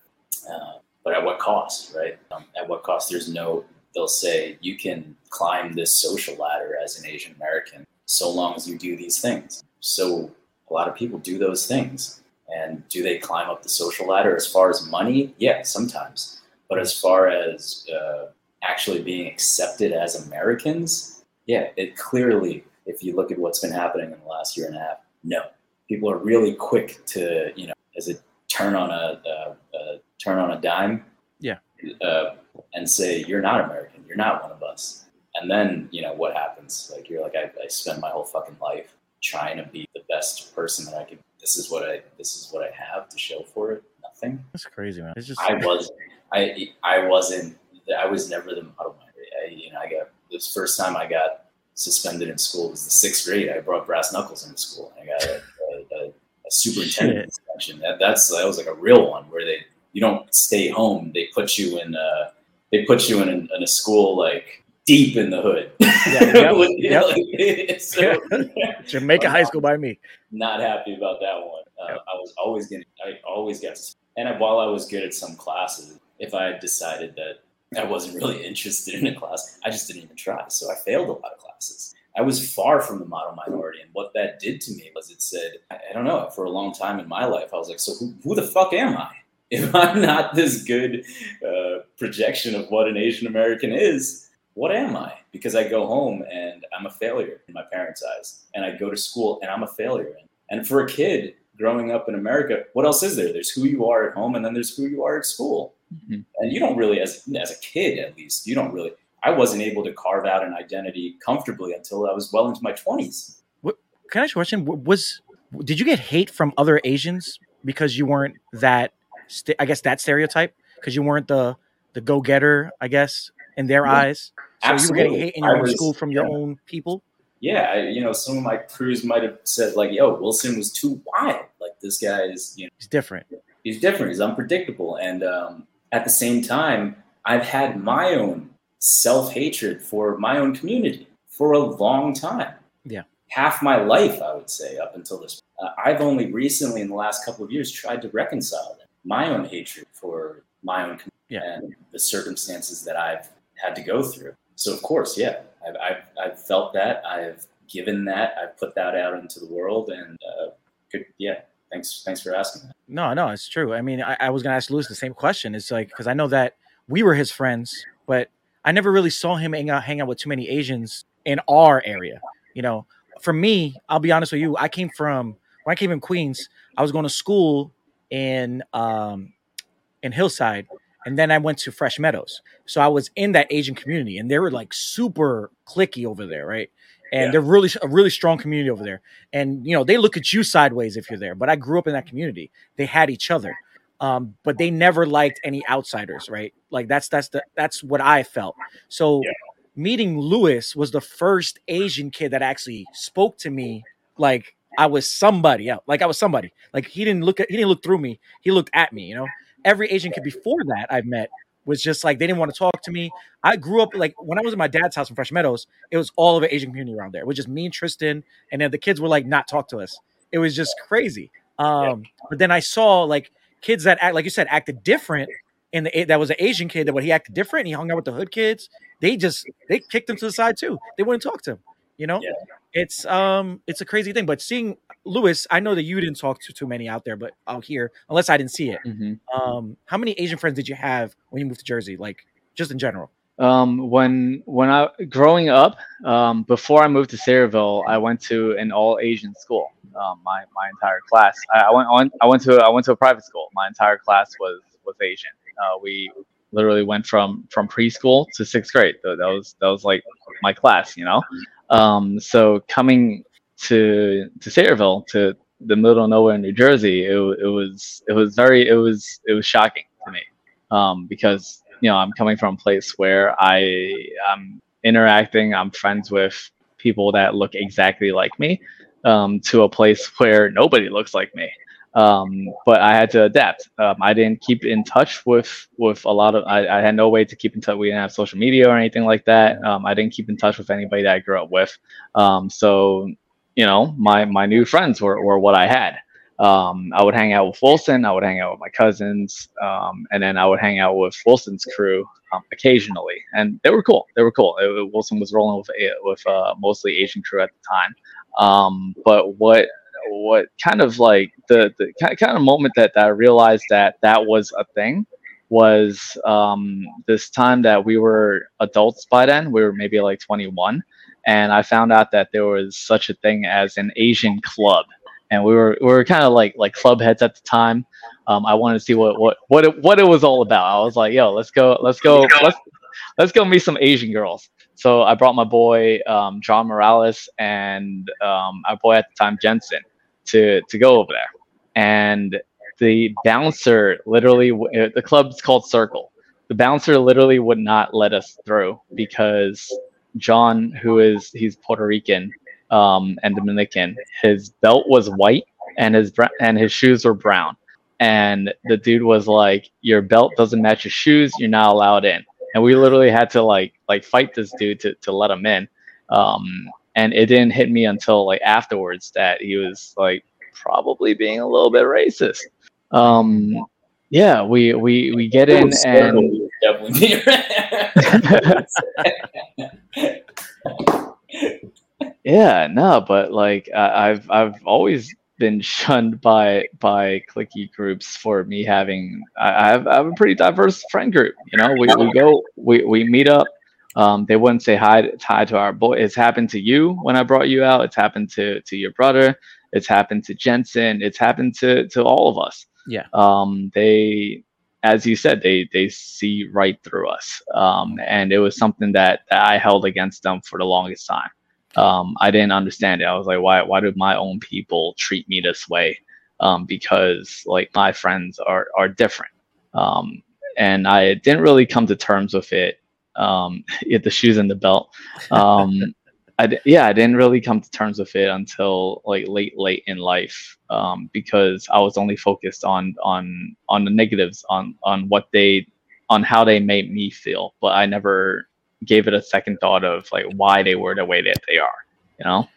Uh, but at what cost, right? Um, at what cost? There's no, they'll say you can climb this social ladder as an Asian American so long as you do these things. So a lot of people do those things. And do they climb up the social ladder as far as money? Yeah, sometimes. But as far as uh, actually being accepted as Americans, yeah, it clearly, if you look at what's been happening in the last year and a half, no. People are really quick to, you know, as a turn on a, a, a turn on a dime, Yeah. uh, and say you're not American, you're not one of us. And then you know what happens? Like you're like, I, I spent my whole fucking life trying to be the best person that I could. This is what I. This is what I have to show for it. Nothing. That's crazy, man. It's just I was. I I wasn't. I was never the model. I, you know, I got this first time I got suspended in school was the sixth grade. I brought brass knuckles into school. I got a, a, a, a superintendent suspension. That that's that was like a real one where they you don't stay home. They put you in. Uh, they put you in a, in a school like deep in the hood. Yeah, yep, You know, like, so- Jamaica High School by me. not happy about that one. Uh, Yep. I was always getting, I always got, and I, while I was good at some classes, if I had decided that I wasn't really interested in a class, I just didn't even try. So I failed a lot of classes. I was far from the model minority, and what that did to me was it said, I, I don't know, for a long time in my life, I was like, so who, who the fuck am I? If I'm not this good uh, projection of what an Asian American is, what am I? Because I go home and I'm a failure in my parents' eyes, and I go to school and I'm a failure. And for a kid growing up in America, what else is there? There's who you are at home, and then there's who you are at school. Mhm. And you don't really, as as a kid at least, you don't really. I wasn't able to carve out an identity comfortably until I was well into my twenties. Can I ask you a question? Was did you get hate from other Asians because you weren't that? St- I guess that stereotype because you weren't the the go getter. I guess in their Yeah. eyes. So Absolutely. you were getting hate in I your own was- school from your yeah. own people. yeah, I, you know, some of my crews might have said like, "Yo, Wilson was too wild. Like this guy is, you know, It's different. he's different. He's unpredictable." And um, at the same time, I've had my own self hatred for my own community for a long time. Yeah. half my life, I would say, up until this. Uh, I've only recently, in the last couple of years, tried to reconcile that. My own hatred for my own Yeah. and the circumstances that I've had to go through. So, of course, yeah, I've, I've, I've felt that. I've given that. I've put that out into the world. And uh, good, yeah, thanks, thanks for asking. That. No, no, it's true. I mean, I, I was gonna ask Lewis the same question. It's like because I know that we were his friends, but I never really saw him hang out, hang out with too many Asians in our area. You know, for me, I'll be honest with you. I came from when I came in Queens. I was going to school in um in Hillside, and then I went to Fresh Meadows. So I was in that Asian community, and they were like super clicky over there, right? And Yeah. they're really a really strong community over there. And you know, they look at you sideways if you're there. But I grew up in that community. They had each other, um, but they never liked any outsiders, right? Like that's that's the that's what I felt. So Yeah. meeting Lewis was the first Asian kid that actually spoke to me like I was somebody. Yeah, like I was somebody. Like he didn't look at he didn't look through me. He looked at me. You know, every Asian kid before that I've met was just like they didn't want to talk to me. I grew up like when I was in my dad's house in Fresh Meadows, it was all of an Asian community around there. It was just me and Tristan, and then the kids were like not talk to us. It was just crazy. Um, but then I saw like kids that act like you said acted different, and the, that was an Asian kid that when he acted different, and he hung out with the hood kids. They just they kicked him to the side too. They wouldn't talk to him. You know, Yeah. it's um it's a crazy thing. But seeing Lewis, I know that you didn't talk to too many out there, but out here, unless I didn't see it. Mhm. Um, how many Asian friends did you have when you moved to Jersey? Like just in general. Um, when when I growing up, um, before I moved to Sayreville, I went to an all Asian school. Um, my my entire class. I, I went on. I went to I went to a private school. My entire class was was Asian. Uh, we literally went from from preschool to sixth grade. That that was that was like my class, you know. Um, so coming to to Sayreville to the middle of nowhere in New Jersey, it, it was it was very it was it was shocking to me um, because you know I'm coming from a place where I I am interacting, I'm friends with people that look exactly like me, um, to a place where nobody looks like me. Um, but I had to adapt. Um, I didn't keep in touch with with a lot of. I, I had no way to keep in touch. We didn't have social media or anything like that. Um, I didn't keep in touch with anybody that I grew up with. Um, so you know, my my new friends were, were what I had. Um, I would hang out with Wilson. I would hang out with my cousins, um, and then I would hang out with Wilson's crew occasionally, and they were cool. They were cool. It- Wilson was rolling with with uh, mostly Asian crew at the time. But what what kind of like the the ki- kind of moment that, that I realized that that was a thing was um, this time that we were adults by then. We were maybe like 21, and I found out that there was such a thing as an Asian club, and we were we were kind of like like club heads at the time. Um, I wanted to see what what what it, what it was all about. I was like, yo, let's go, let's go, let's let's go meet some Asian girls. So I brought my boy um, John Morales and um, our boy at the time Jensen to to go over there, and the bouncer literally uh, the club's called Circle. The bouncer literally would not let us through because John, who is he's Puerto Rican um, and Dominican, his belt was white and his br- and his shoes were brown. And the dude was like, "Your belt doesn't match your shoes. You're not allowed in." And we literally had to like like fight this dude to to let him in. Um, and it didn't hit me until like afterwards that he was like probably being a little bit racist. Um, yeah, we we we get in and Yeah, no, but like I I've I've always been shunned by by clicky groups for me having I, I have I have a pretty diverse friend group. You know, we, we go we, we meet up. Um, they wouldn't say hi to, hi to our boy. It's happened to you when I brought you out. It's happened to to your brother. It's happened to Jensen. It's happened to to all of us. Yeah. Um, they, as you said, they they see right through us. Um, and it was something that, that I held against them for the longest time um, I didn't understand it. I was like, why why do my own people treat me this way? Um, because like my friends are are different, um, and I didn't really come to terms with it Um, get the shoes and the belt. Um, I yeah, I didn't really come to terms with it until like late late in life um, because I was only focused on on on the negatives on on what they on how they made me feel, but I never gave it a second thought of like why they were the way that they are. You know.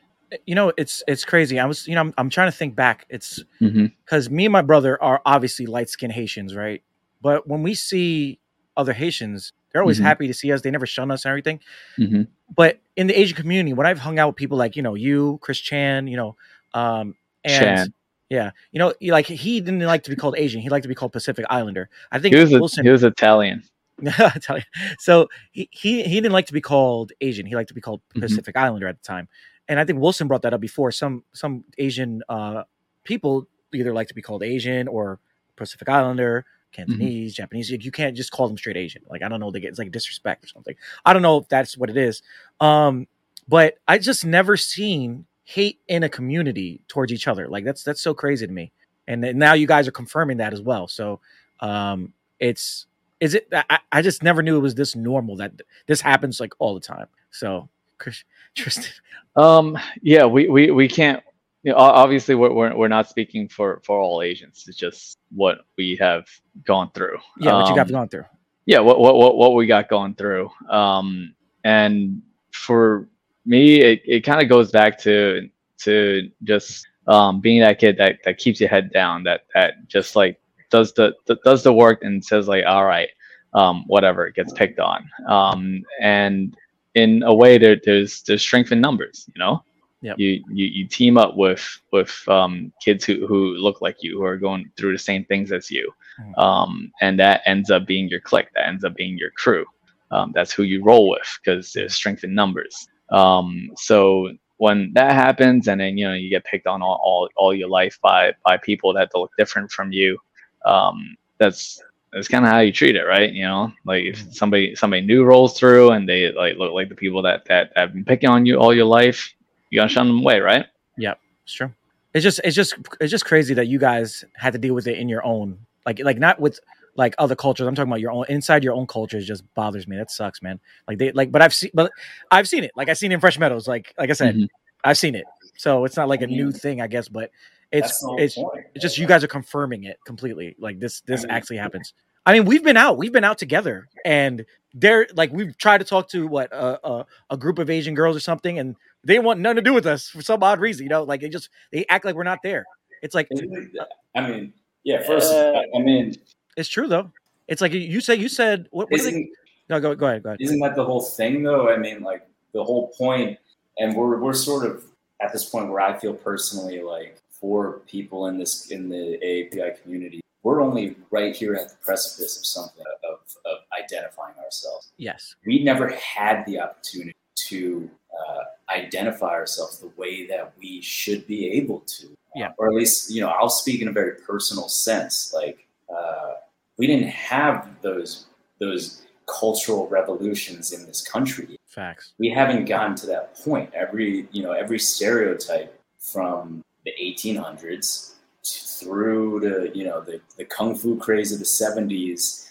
You know, it's it's crazy. I was, you know, I'm, I'm trying to think back. It's because mm-hmm. me and my brother are obviously light skinned Haitians, right? But when we see other Haitians, they're always mm-hmm. happy to see us. They never shun us and everything. Mm-hmm. But in the Asian community, when I've hung out with people like you know you, Chris Chan, you know, um, and Chan. yeah, you know, like he didn't like to be called Asian. He liked to be called Pacific Islander. I think he was, Wilson, a, he was Italian. Italian. So he, he he didn't like to be called Asian. He liked to be called mm-hmm. Pacific mm-hmm. Islander at the time. And I think Wilson brought that up before. Some some Asian uh, people either like to be called Asian or Pacific Islander. Cantonese, mm-hmm. Japanese. You can't just call them straight Asian. Like I don't know, they get it's like disrespect or something. I don't know if that's what it is. Um, but I just never seen hate in a community towards each other. Like that's that's so crazy to me. And now you guys are confirming that as well. So um, it's is it? I, I just never knew it was this normal that this happens like all the time. So Tristan. Um, yeah, we, we, we can't you know, obviously we're, we're, we're not speaking for, for all Asians. It's just what we have gone through. Yeah, what um, you got going through. Yeah, what, what, what, what we got going through. Um, and for me, it, it kind of goes back to, to just um, being that kid that, that keeps your head down, that, that just like does the, the does the work and says like, all right, um, whatever, it gets picked on. Um, and in a way, there, there's there's strength in numbers, you know. Yep. You, you you team up with with um, kids who, who look like you who are going through the same things as you, mm. um, and that ends up being your clique. That ends up being your crew. Um, that's who you roll with because there's strength in numbers. Um, so when that happens, and then you know you get picked on all, all, all your life by by people that look different from you, um, that's that's kind of how you treat it, right? You know, like if mm. somebody somebody new rolls through and they like look like the people that that have been picking on you all your life, you gotta shun them away, right? Yeah, it's true. It's just it's just it's just crazy that you guys had to deal with it in your own like like not with like other cultures. I'm talking about your own inside your own cultures just bothers me. That sucks, man. Like they like but I've seen but I've seen it. Like I've seen it in Fresh Meadows. Like like I said, mm-hmm. I've seen it. So it's not like a new thing, I guess, but it's it's, it's just you guys are confirming it completely. Like this this I mean, actually happens. I mean, we've been out, we've been out together, and they're like we've tried to talk to what a, a, a group of Asian girls or something, and they want nothing to do with us for some odd reason. You know, like they just they act like we're not there. It's like, I mean, yeah. First, uh, I mean, it's true though. It's like you say. You said what? what they, no, go go ahead. Go ahead. Isn't that the whole thing though? I mean, like the whole point, and we're we're sort of at this point where I feel personally like for people in this in the AAPI community, we're only right here at the precipice of something of, of identifying ourselves. Yes, we never had the opportunity to uh, identify ourselves the way that we should be able to. Yeah. or at least, you know, I'll speak in a very personal sense. Like, uh, we didn't have those those cultural revolutions in this country. Facts. We haven't gotten to that point. Every you know every stereotype from the 1800s through to you know the, the kung fu craze of the 70s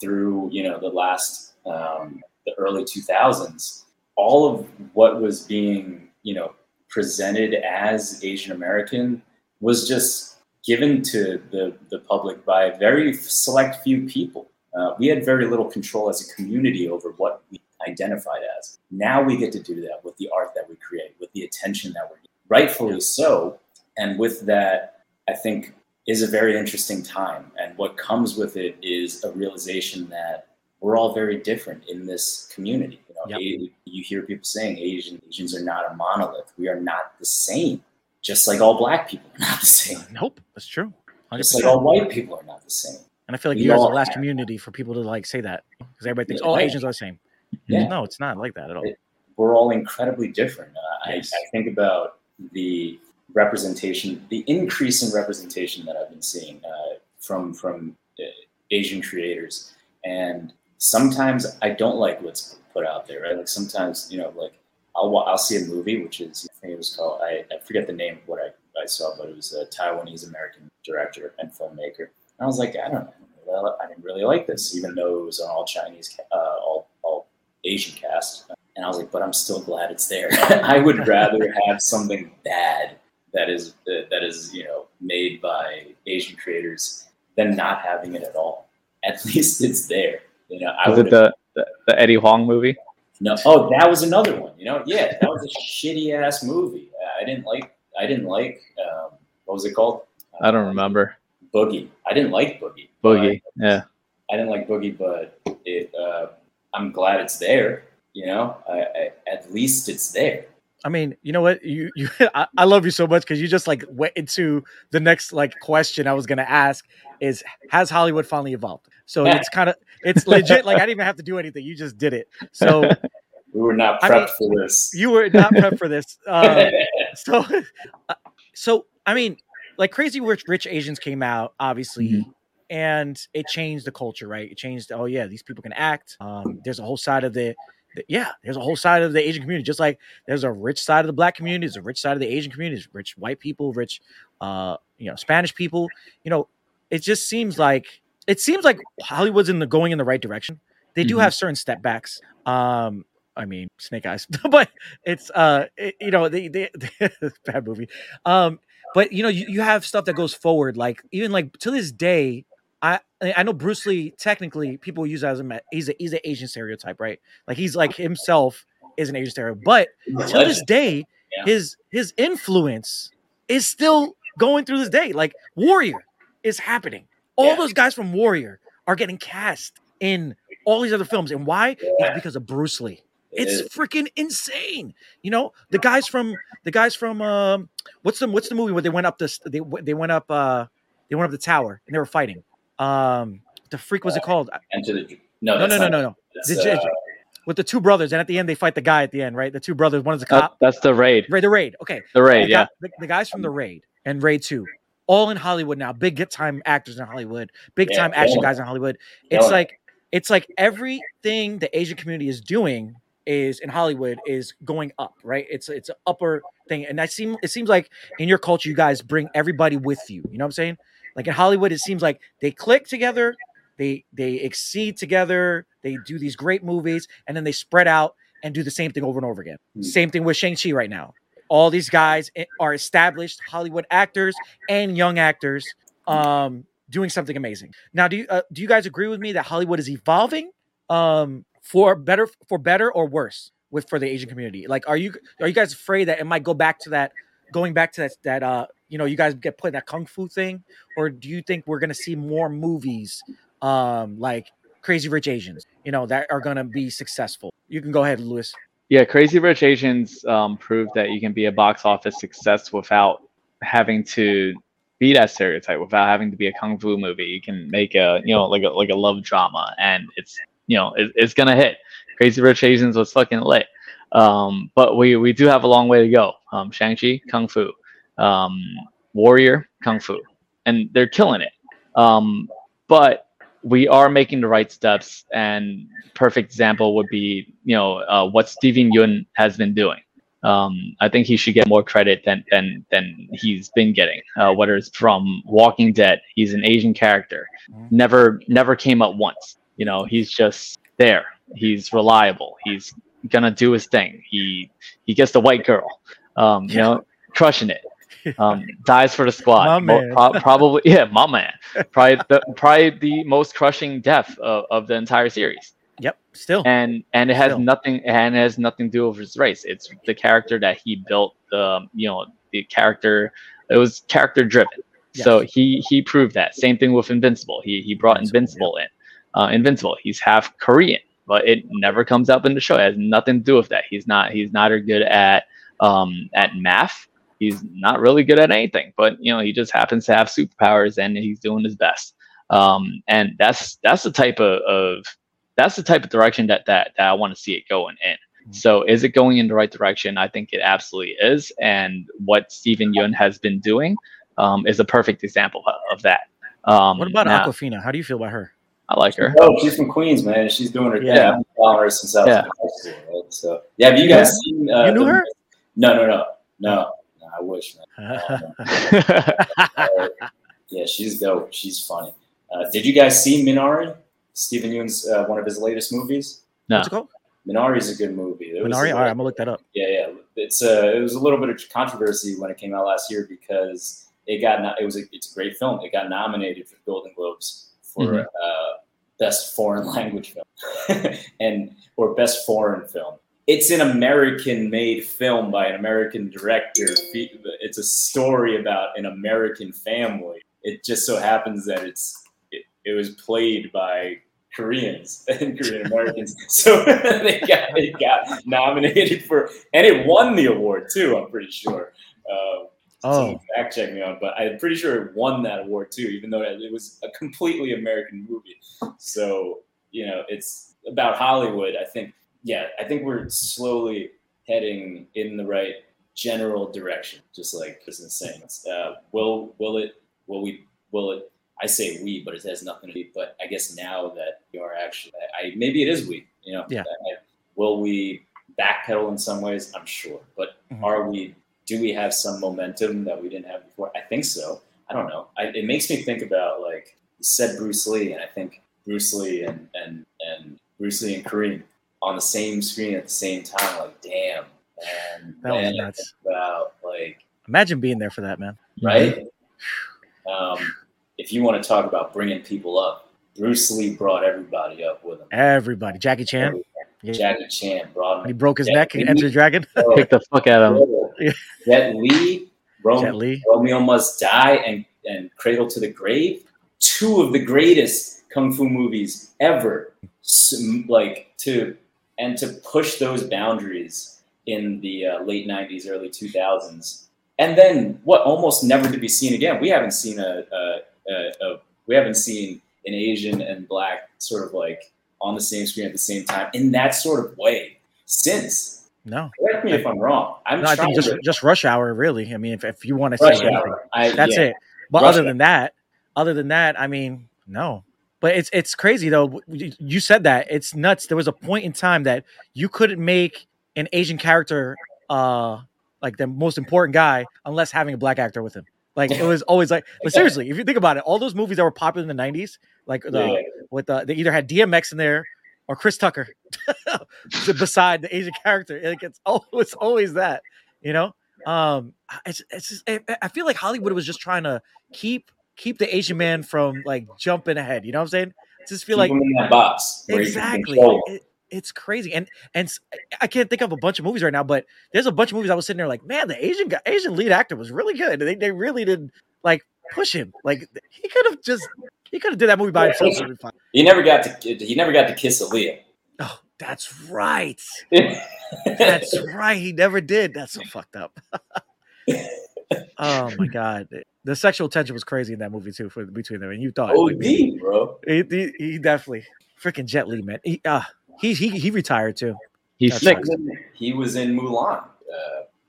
through you know the last um, the early 2000s all of what was being, you know, presented as Asian American was just given to the, the public by a very select few people. Uh, we had very little control as a community over what we identified as. Now we get to do that with the art that we create, with the attention that we're getting. Rightfully so. And with that, I think is a very interesting time. And what comes with it is a realization that we're all very different in this community. You know, yep. you hear people saying Asian Asians are not a monolith. We are not the same. Just like all black people are not the same. Nope, that's true. 100%. Just like all white people are not the same. And I feel like we you guys are the last community for people to like say that because everybody thinks, yeah, oh, Asians are the same. Yeah. No, it's not like that at all. It, we're all incredibly different. Uh, yes. I, I think about the representation, the increase in representation that I've been seeing uh, from from uh, Asian creators, and sometimes I don't like what's put out there, right? Like sometimes, you know, like I'll I'll see a movie, which is I think it was called I, I forget the name of what I, I saw, but it was a Taiwanese American director and filmmaker. And I was like, I don't know, I didn't really like this, even though it was an all Chinese, uh, all all Asian cast, and I was like, but I'm still glad it's there. I would rather have something bad that is that is you know made by Asian creators than not having it at all. At least it's there. You know, I Was it the, the the Eddie Huang movie? no. Oh, that was another one. You know, yeah, that was a shitty ass movie. I didn't like. I didn't like. Um, what was it called? I don't remember. Boogie. I didn't like Boogie. Boogie. Yeah. I didn't like Boogie, but it. Uh, I'm glad it's there. You know, I, I, at least it's there. I mean, you know what? You you I, I love you so much because you just like went into the next like question I was gonna ask is has Hollywood finally evolved? So it's kind of it's legit. Like I didn't even have to do anything. You just did it. So We were not I prepped for this. you were not prepped for this. Um, so uh, so I mean, like Crazy Rich Rich Asians came out obviously. Mhm. And it changed the culture, right? It changed. Oh yeah, these people can act. Um, there's a whole side of the- yeah. There's a whole side of the Asian community, just like there's a rich side of the black community, there's a rich side of the Asian community, there's rich white people, rich, uh, you know, Spanish people. You know, it just seems like it seems like Hollywood's in the going in the right direction. They do Mhm. have certain step backs. Um, I mean, Snake Eyes, but it's uh, it- you know, they, they, bad movie. Um, but you know, you, you have stuff that goes forward. Like even like to this day, I I know Bruce Lee. Technically, people use that as a he's a he's an Asian stereotype, right? Like he's like himself is an Asian stereotype. But to this day, Yeah. his his influence is still going through this day. Like Warrior is happening. All Yeah. those guys from Warrior are getting cast in all these other films, and why? Yeah. It's because of Bruce Lee. It's It freaking insane. You know, the guys from the guys from um what's the what's the movie where they went up this they they went up uh they went up the tower and they were fighting. Um the freak was it called? Enter the no, No, that's no, no, not- no, no. that's, The j- uh, With the two brothers, and at the end they fight the guy at the end, right? The two brothers, one is a That- cop. that's the raid. Raid the raid. Okay. The The, raid. Yeah. the, the guys from the raid and raid two, all in Hollywood now. Big time actors in Hollywood. Big Yeah, time action killing guys in Hollywood. It's Killing like it's like everything the Asian community is doing is in Hollywood is going up, right? It's it's an upper thing, and I seem it seems like in your culture you guys bring everybody with you. You know what I'm saying? Like in Hollywood, it seems like they click together, they they exceed together, they do these great movies, and then they spread out and do the same thing over and over again. Hmm. Same thing with Shang Chi right now. All these guys are established Hollywood actors and young actors um, doing something amazing. Now, do you uh, do you guys agree with me that Hollywood is evolving um, for better for better or worse with for the Asian community? Like, are you are you guys afraid that it might go back to that going back to that that uh you know you guys get put in that kung fu thing, or do you think we're gonna see more movies um like Crazy Rich Asians, you know, that are gonna be successful? You can go ahead, Lewis. Yeah, Crazy Rich Asians um, proved that you can be a box office success without having to be that stereotype, without having to be a kung fu movie. You can make a you know like a like a love drama, and it's you know it, it's gonna hit. Crazy Rich Asians was fucking lit, um, but we we do have a long way to go. Um, Shang Chi, kung fu, um, Warrior, kung fu, and they're killing it. Um, but we are making the right steps and perfect example would be you know uh, what Steven Yeun has been doing. Um, I think he should get more credit than than than he's been getting. Uh, whether it's from Walking Dead, he's an Asian character, Mhm. never never came up once. You know, he's just there. He's reliable. He's gonna do his thing. He he gets the white girl. Um, you know, crushing it. Um, dies for the squad. My Mo- man. pro- probably yeah, my man. Probably the probably the most crushing death of, of the entire series. Yep, still. and and it has Still. nothing and it has nothing to do with his race. It's the character that he built um you know the character it was character driven. So he he proved that. Same thing with invincible. He he brought Invincible, invincible in. Uh invincible he's half korean but it never comes up in the show. It has nothing to do with that. He's not he's not neither good at um at math he's not really good at anything but you know he just happens to have superpowers and he's doing his best um and that's that's the type of, of that's the type of direction that that, that I want to see it going in. Mhm. So is it going in the right direction? I think it absolutely is. And what Steven Yeun has been doing um, is a perfect example of, of that. Um, What about now, Awkwafina? How do you feel about her? I like her. Oh, she's from Queens, man. She's doing her thing. Yeah. I've been following her since I was Yeah. in high school. Right? So, yeah. Have you guys seen? Uh, You knew the- her? No, no, no, no. No I wish, man. Uh, yeah, she's dope. She's funny. Uh, did you guys see Minari? Steven Yeun's uh, one of his latest movies. No. What's it called? Minari is a good movie. It Minari. a- All right, I'm gonna look that up. yeah, yeah. It's uh, it was a little bit of controversy when it came out last year because it got no- it was a, it's a great film. It got nominated for Golden Globes for Mhm. uh, best foreign language film and or best foreign film. It's an American-made film by an American director. It's a story about an American family. It just so happens that it's it, it was played by Koreans and Korean Americans. So they got they got nominated for, and it won the award too. I'm pretty sure. Uh, Oh, fact check me on, but I'm pretty sure it won that award too, even though it was a completely American movie. So you know, it's about Hollywood. I think, yeah, I think we're slowly heading in the right general direction. Just like is saying, uh, will will it? Will we? Will it? I say we, but it has nothing to do. But I guess now that we are actually, I maybe it is we. You know, Yeah. I- will we backpedal in some ways? I'm sure, but Mhm. are we? Do we have some momentum that we didn't have before? I think so. I don't know. I, it makes me think about like you said Bruce Lee, and I think Bruce Lee and and and Bruce Lee and Kareem on the same screen at the same time. Like, damn, and That was then nuts. about like imagine being there for that, man. right? Um, if you want to talk about bringing people up, Bruce Lee brought everybody up with him. Everybody, Jackie Chan. Yeah. Jackie Chan brought When he broke his Jet neck and entered the dragon. up. Kick the fuck out of him. Yeah. Jet Li, Ro- Jet Li. Romeo Must Die, and, and Cradle to the Grave. Two of the greatest kung fu movies ever. Like to and to push those boundaries in the uh, late '90s, early 2000s, and then what? Almost never to be seen again. We haven't seen a, a, a, a we haven't seen an Asian and black sort of like on the same screen at the same time in that sort of way since. No, Correct me if I'm wrong. I'm no, I think just to just Rush Hour. Really, I mean, if, if you want to rush say anything. I, that's yeah. it. But Rush other Hour. than that, other than that, I mean, no. But it's it's crazy though. You- said that it's nuts. There was a point in time that you couldn't make an Asian character uh like the most important guy unless having a black actor with him. Like it was always like, but seriously, if you think about it, all those movies that were popular in the '90s, like the Yeah. with the they either had DMX in there or Chris Tucker beside the Asian character. Like it's always always that, you know. Um, it's it's just, I I feel like Hollywood was just trying to keep keep the Asian man from like jumping ahead. You know what I'm saying? Just feel Keep like in that box. where you can exactly. It, it's crazy, and and I can't think of a bunch of movies right now, but there's a bunch of movies I was sitting there like, man, the Asian guy, Asian lead actor was really good. They they really did like push him. Like he could have just he could have did that movie by Yeah, himself. he-. He never got to. He never got to kiss Aaliyah. Oh, that's right. That's right. He never did. That's so fucked up. oh my god, the sexual tension was crazy in that movie too for between them. And you thought like, OD, bro. he, he, he definitely freaking Jet Li, man. He uh he he, he retired too. He's That's sick. right. He was in- He Mulan. Uh,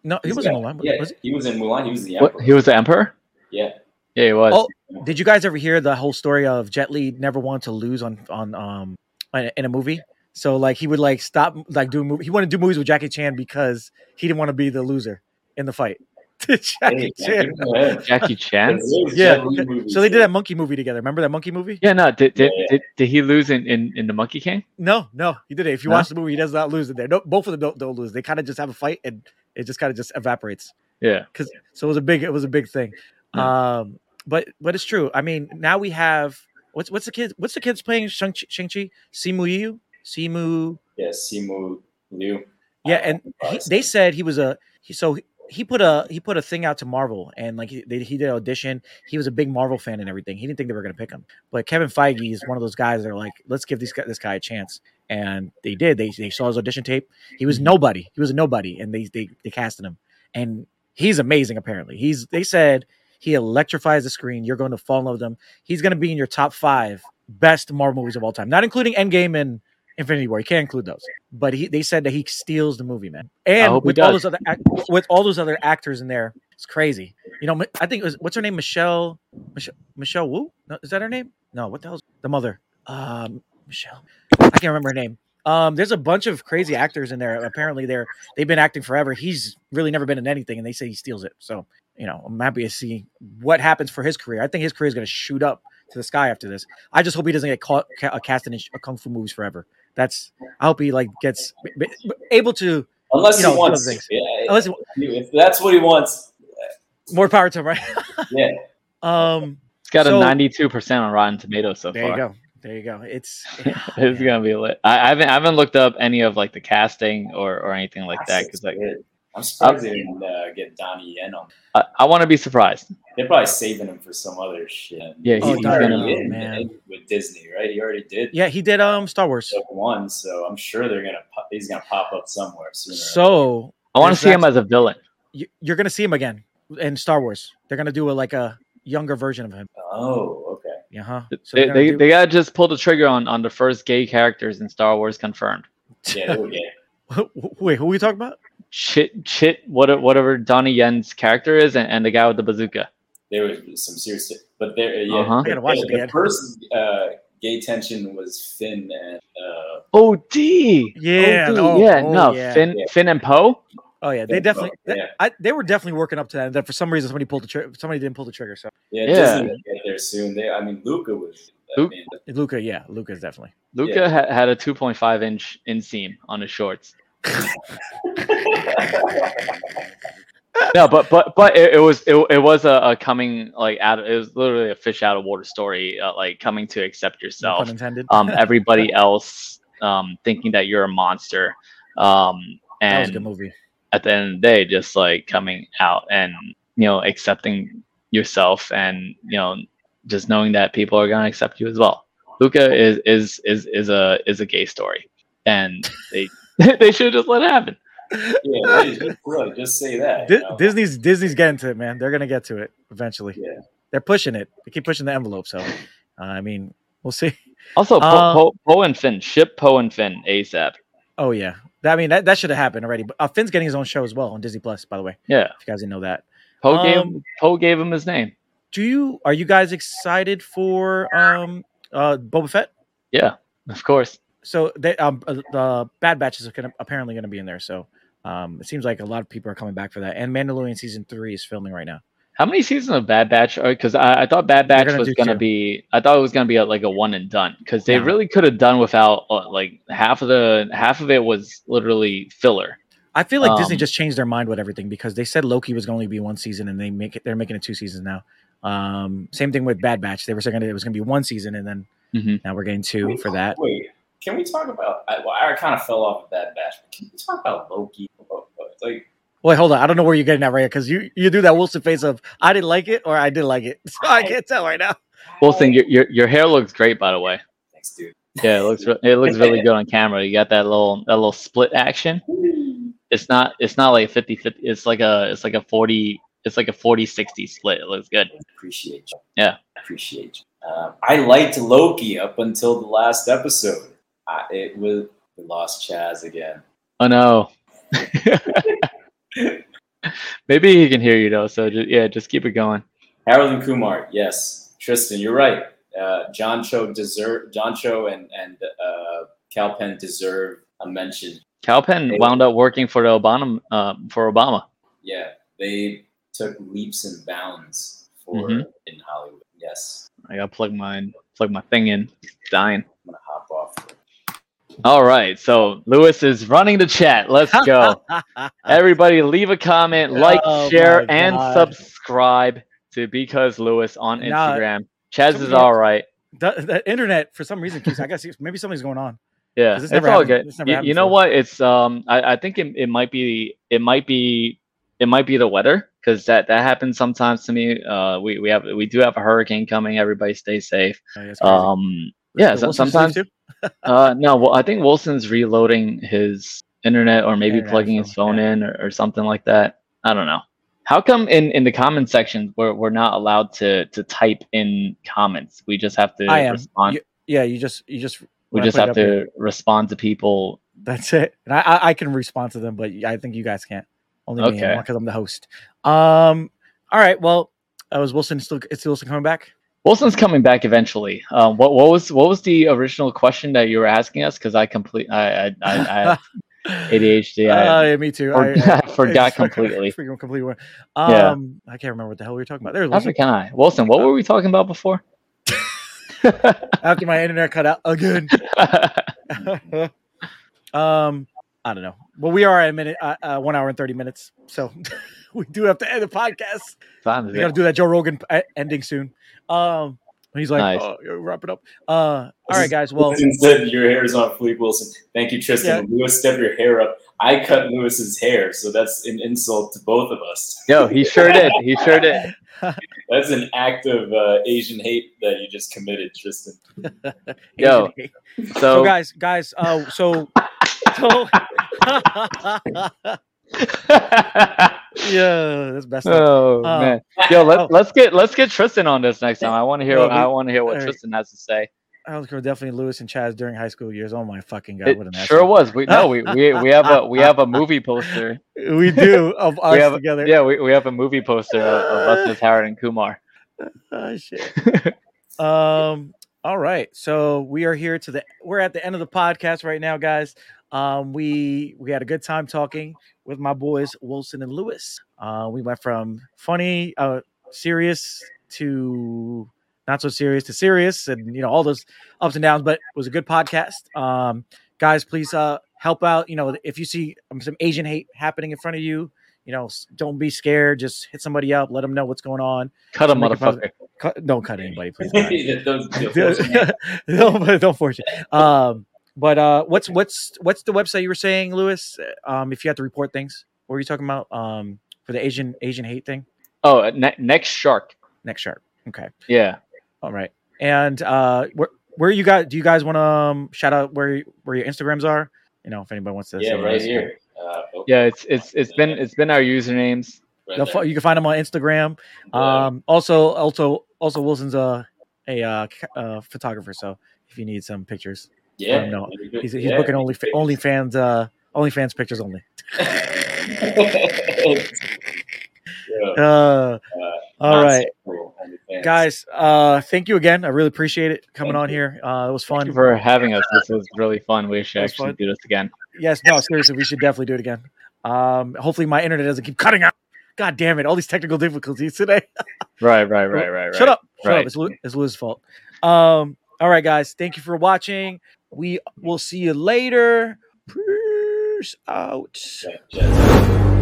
No, he wasn't got- alone. Yeah, Was he? he was in Mulan. He was the What? emperor. He was the emperor. Yeah. Yeah, he was. Oh, Did you guys ever hear the whole story of Jet Li never wanted to lose on on um in a movie? So like he would like stop like doing movie. He wanted to do movies with Jackie Chan because he didn't want to be the loser in the fight. Jackie Hey, Chan. go. Jackie Chan. Yeah. Jet Li movies, So they did that monkey movie together. Remember that monkey movie? Yeah, no. Did did, Yeah, yeah. did, did he lose in, in, in the Monkey King? No, no, he did it. If you No? watch the movie, he does not lose it there. No, both of them don't, don't lose. They kind of just have a fight and it just kind of just evaporates. Yeah. Because so it was a big it was a big thing. Um, but but it's true. I mean, now we have what's what's the kid what's the kids playing Shang Shang Chi Simu Yu Simu Yeah, Simu Liu. yeah, and he, they said he was a he, so he- put a he put a thing out to Marvel and like he, they, he did an audition. He was a big Marvel fan and everything. He didn't think they were going to pick him, but Kevin Feige is one of those guys that are like, let's give this guy, this guy a chance, and they did. They they saw his audition tape. He was mm-hmm. nobody. He was a nobody, and they they they casted him, and he's amazing. Apparently, he's they said he electrifies the screen. You're going to fall in love with him. He's going to be in your top five best Marvel movies of all time, not including Endgame and Infinity War. You can't include those, but he they said that he steals the movie, man. And with all those other act- with all those other actors in there, it's crazy. You know, I think it was what's her name, Michelle Michelle Michelle Wu. No, is that her name? No, what the hell's the mother? Um, Michelle. I can't remember her name. Um, there's a bunch of crazy actors in there. Apparently, they're they've been acting forever. He's really never been in anything, and they say he steals it. So, you know, I'm happy to see what happens for his career. I think his career is going to shoot up to the sky after this. I just hope he doesn't get caught ca- cast in uh, kung fu movies forever. That's I hope he like gets b- b- able to Unless You know, he wants things. Yeah, unless if that's what he wants, more power to him, right? yeah. um, It's got So- a 92% on Rotten Tomatoes so there you go, there you go. It's it's gonna be lit. I, I haven't I haven't looked up any of like the casting or, or anything like that because like Good. I'm surprised they didn't uh, get Donnie Yen on. I, I want to be surprised. They're probably saving him for some other shit. Yeah, Oh, he's gonna- Yen, man. with Disney, right? He already did yeah, he did um Star Wars. one, so I'm sure they're gonna. Pop, he's gonna pop up somewhere sooner. So I want to see him as a villain. you, you're gonna see him again in Star Wars. They're gonna do a like a younger version of him. oh, okay. Yeah, huh? So They, they're they, do- they gotta just pull the trigger on, on the first gay characters in Star Wars confirmed. Yeah, they would get. Wait, who are we talking about? Chit Chit what, whatever Donnie Yen's character is and, and the guy with the bazooka. There was some serious, but there, yeah. Uh-huh. I gotta watch the, it the again. first uh, gay tension was Finn and uh, Oh D. Yeah, OD. no, yeah, oh, no, yeah. Finn Yeah. Finn and Poe. Oh yeah, they Yeah, definitely. yeah. they- I, they were definitely working up to that. And then for some reason, somebody pulled the trigger. Somebody didn't pull the trigger. So yeah, Yeah. Disney will get there soon. They, I mean, Luca was. I mean, Luca, yeah, Luca's definitely. Luca Yeah. ha- had a 2.5 inch inseam on his shorts. No, but but but it, it was it, it was a, a coming like out. Of, It was literally a fish out of water story, uh, like coming to accept yourself. intended. Um, everybody else um thinking that you're a monster. Um, that was a good and movie. at the end of the day, just like coming out and you know accepting yourself, and you know just knowing that people are gonna accept you as well. Luca is is is is a is a gay story, and they they should just let it happen. yeah, really, just, really, just say that. Di- you know? Disney's Disney's getting to it, man. They're gonna get to it eventually. Yeah. They're pushing it. They keep pushing the envelope. So, uh, I mean, we'll see. Also, Poe Uh, po, Poe and Finn ship Poe and Finn ASAP. Oh yeah, I mean that, that should have happened already. But uh, Finn's getting his own show as well on Disney Plus. By the way, Yeah, if you guys didn't know that. Poe gave Um, Poe gave him his name. Do you are you guys excited for um uh Boba Fett? Yeah, of course. So they um uh, the Bad Batch is gonna, apparently going to be in there. So um it seems like a lot of people are coming back for that. And Mandalorian season three is filming right now. How many seasons of Bad Batch? Because I, I thought Bad Batch gonna was gonna be. I thought it was gonna be a, like a one and done. Because they No. really could have done without uh, like half of the half of it was literally filler. I feel like Disney Um, just changed their mind with everything because they said Loki was going to be one season and they make it they're making it two seasons now. Um same thing with Bad Batch. They were saying it was going to be one season and then Mhm. now we're getting two we for that. Wait, can we talk about? I, well, I kind of fell off of that batch. But can we talk about Loki? Like, Wait, hold on. I don't know where you're getting at right because you you do that Wilson face of I didn't like it or I did like it. So I can't tell right now. Wilson, your, your your hair looks great, by the way. thanks, dude. Yeah, it looks re- it looks really good on camera. You got that little that little split action. It's not it's not like 50 50 it's like a it's like a 40 it's like a 40 60 split. It looks good. Appreciate you. Yeah. appreciate you. Um, I liked Loki up until the last episode. I, it was we lost Chaz again. Oh no. Maybe he can hear you though. So just, yeah, just keep it going. Harold and Kumar, yes. Tristan, you're right. Uh, John Cho deserve John Cho and and uh, Kal Penn deserve a mention. Kal Penn wound up working for the Obama uh, for Obama. Yeah, they took leaps and bounds for Mhm. in Hollywood. Yes, I gotta plug my plug my thing in. It's dying. I'm gonna hop off. All right, so Lewis is running the chat. Let's go. Everybody, leave a comment, like, Oh share, and subscribe to Because Lewis on Nah, Instagram. Chaz is all right. the, the internet for some reason keeps I guess maybe something's going on. Yeah, it's, it's all good. it's You, you know what? It's um, I, I think it, it might be it might be it might be the weather because that that happens sometimes to me. Uh, we we have we do have a hurricane coming. Everybody stay safe. Oh, yeah. Um, yeah, so, sometimes too? Uh, no, well, I think Wilson's reloading his internet or maybe Internet plugging his phone, yeah. in or, or something like that. I don't know. How come in, in the comment section we're, we're not allowed to, to type in comments? We just have to I am. respond. You- yeah, you just you just we just have to here, respond to people. That's it. And I, I can respond to them, but I think you guys can't. Only me because I'm the host. Um. All right. Well, uh, was Wilson still? Is Wilson coming back? Wilson's coming back eventually. Um, what what was what was the original question that you were asking us? Because I complete I I, I, I have ADHD. I, Uh, yeah, me too. for- I, I forgot completely. Freaking completely. Um, Yeah. I can't remember what the hell we were talking about. There's Wilson. can I. Wilson, what were we talking about before? After my internet cut out again. um, I don't know. Well, we are at a minute, uh, uh, one hour and thirty minutes, so we do have to end the podcast. Time We got to do that Joe Rogan uh, ending soon. Um, he's like, Nice. oh, yeah, wrap it up. Uh, all right, guys. Well, Wilson said your hair is on Fleek Wilson. Thank you, Tristan. Lewis, step your hair up. I cut Lewis's hair, so that's an insult to both of us. Yo, he sure did. He sure did. That's an act of uh, Asian hate that you just committed, Tristan. Yo. So, so guys, guys. Uh, so, so yeah, that's best. oh Uh, man, yo, let, oh. let's get let's get Tristan on this next time. I want to hear. No, we- I want to hear what right. Tristan has to say. I was definitely Lewis and Chaz during high school years. Oh my fucking god, what an It sure was. We no, we, we we have a we have a movie poster. We do of us have together. yeah, we, we have a movie poster of, of us as Howard and Kumar. Oh shit. um. All right. So we are here to the. We're at the end of the podcast right now, guys. Um. We we had a good time talking with my boys Wilson and Lewis. Uh. We went from funny, uh, serious to not so serious to serious, and you know all those ups and downs. But it was a good podcast. Um. Guys, please uh help out. You know, if you see some Asian hate happening in front of you. You know, don't be scared. Just hit somebody up. Let them know what's going on. Cut a Make a positive- motherfucker. Cut, don't cut anybody, please. God. Those- those- don't, don't force it. Um, but uh, what's what's what's the website you were saying, Lewis? Um, if you have to report things, what were you talking about? Um, for the Asian Asian hate thing. Oh, uh, ne- NextShark. Next shark. Okay. Yeah. All right. And uh, where where you guys? Do you guys want to um, shout out where where your Instagrams are? You know, if anybody wants to. yeah, say right this. here. Uh, Yeah, it's it's it's been it's been our usernames. right They'll there. fo- you can find them on Instagram. Yeah. Um, also, also, also, Wilson's a a uh, uh, photographer. So if you need some pictures, yeah, no, very good. he's, he's Yeah. booking only only fans uh, OnlyFans pictures only. Yeah, Uh, all not right, guys. Uh, thank you again. I really appreciate it coming Thank on you. here. Uh, it was Thank you fun. for having us. This was really fun. We should actually fun. do this again. Yes, no, seriously, we should definitely do it again. Um, hopefully my internet doesn't keep cutting out. God damn it! All these technical difficulties today. Right, right, right, right, right. Shut up. Shut Right. up. It's, Lew- it's Lew's fault. Um, all right, guys. Thank you for watching. We will see you later. Peace out. Yeah, yeah.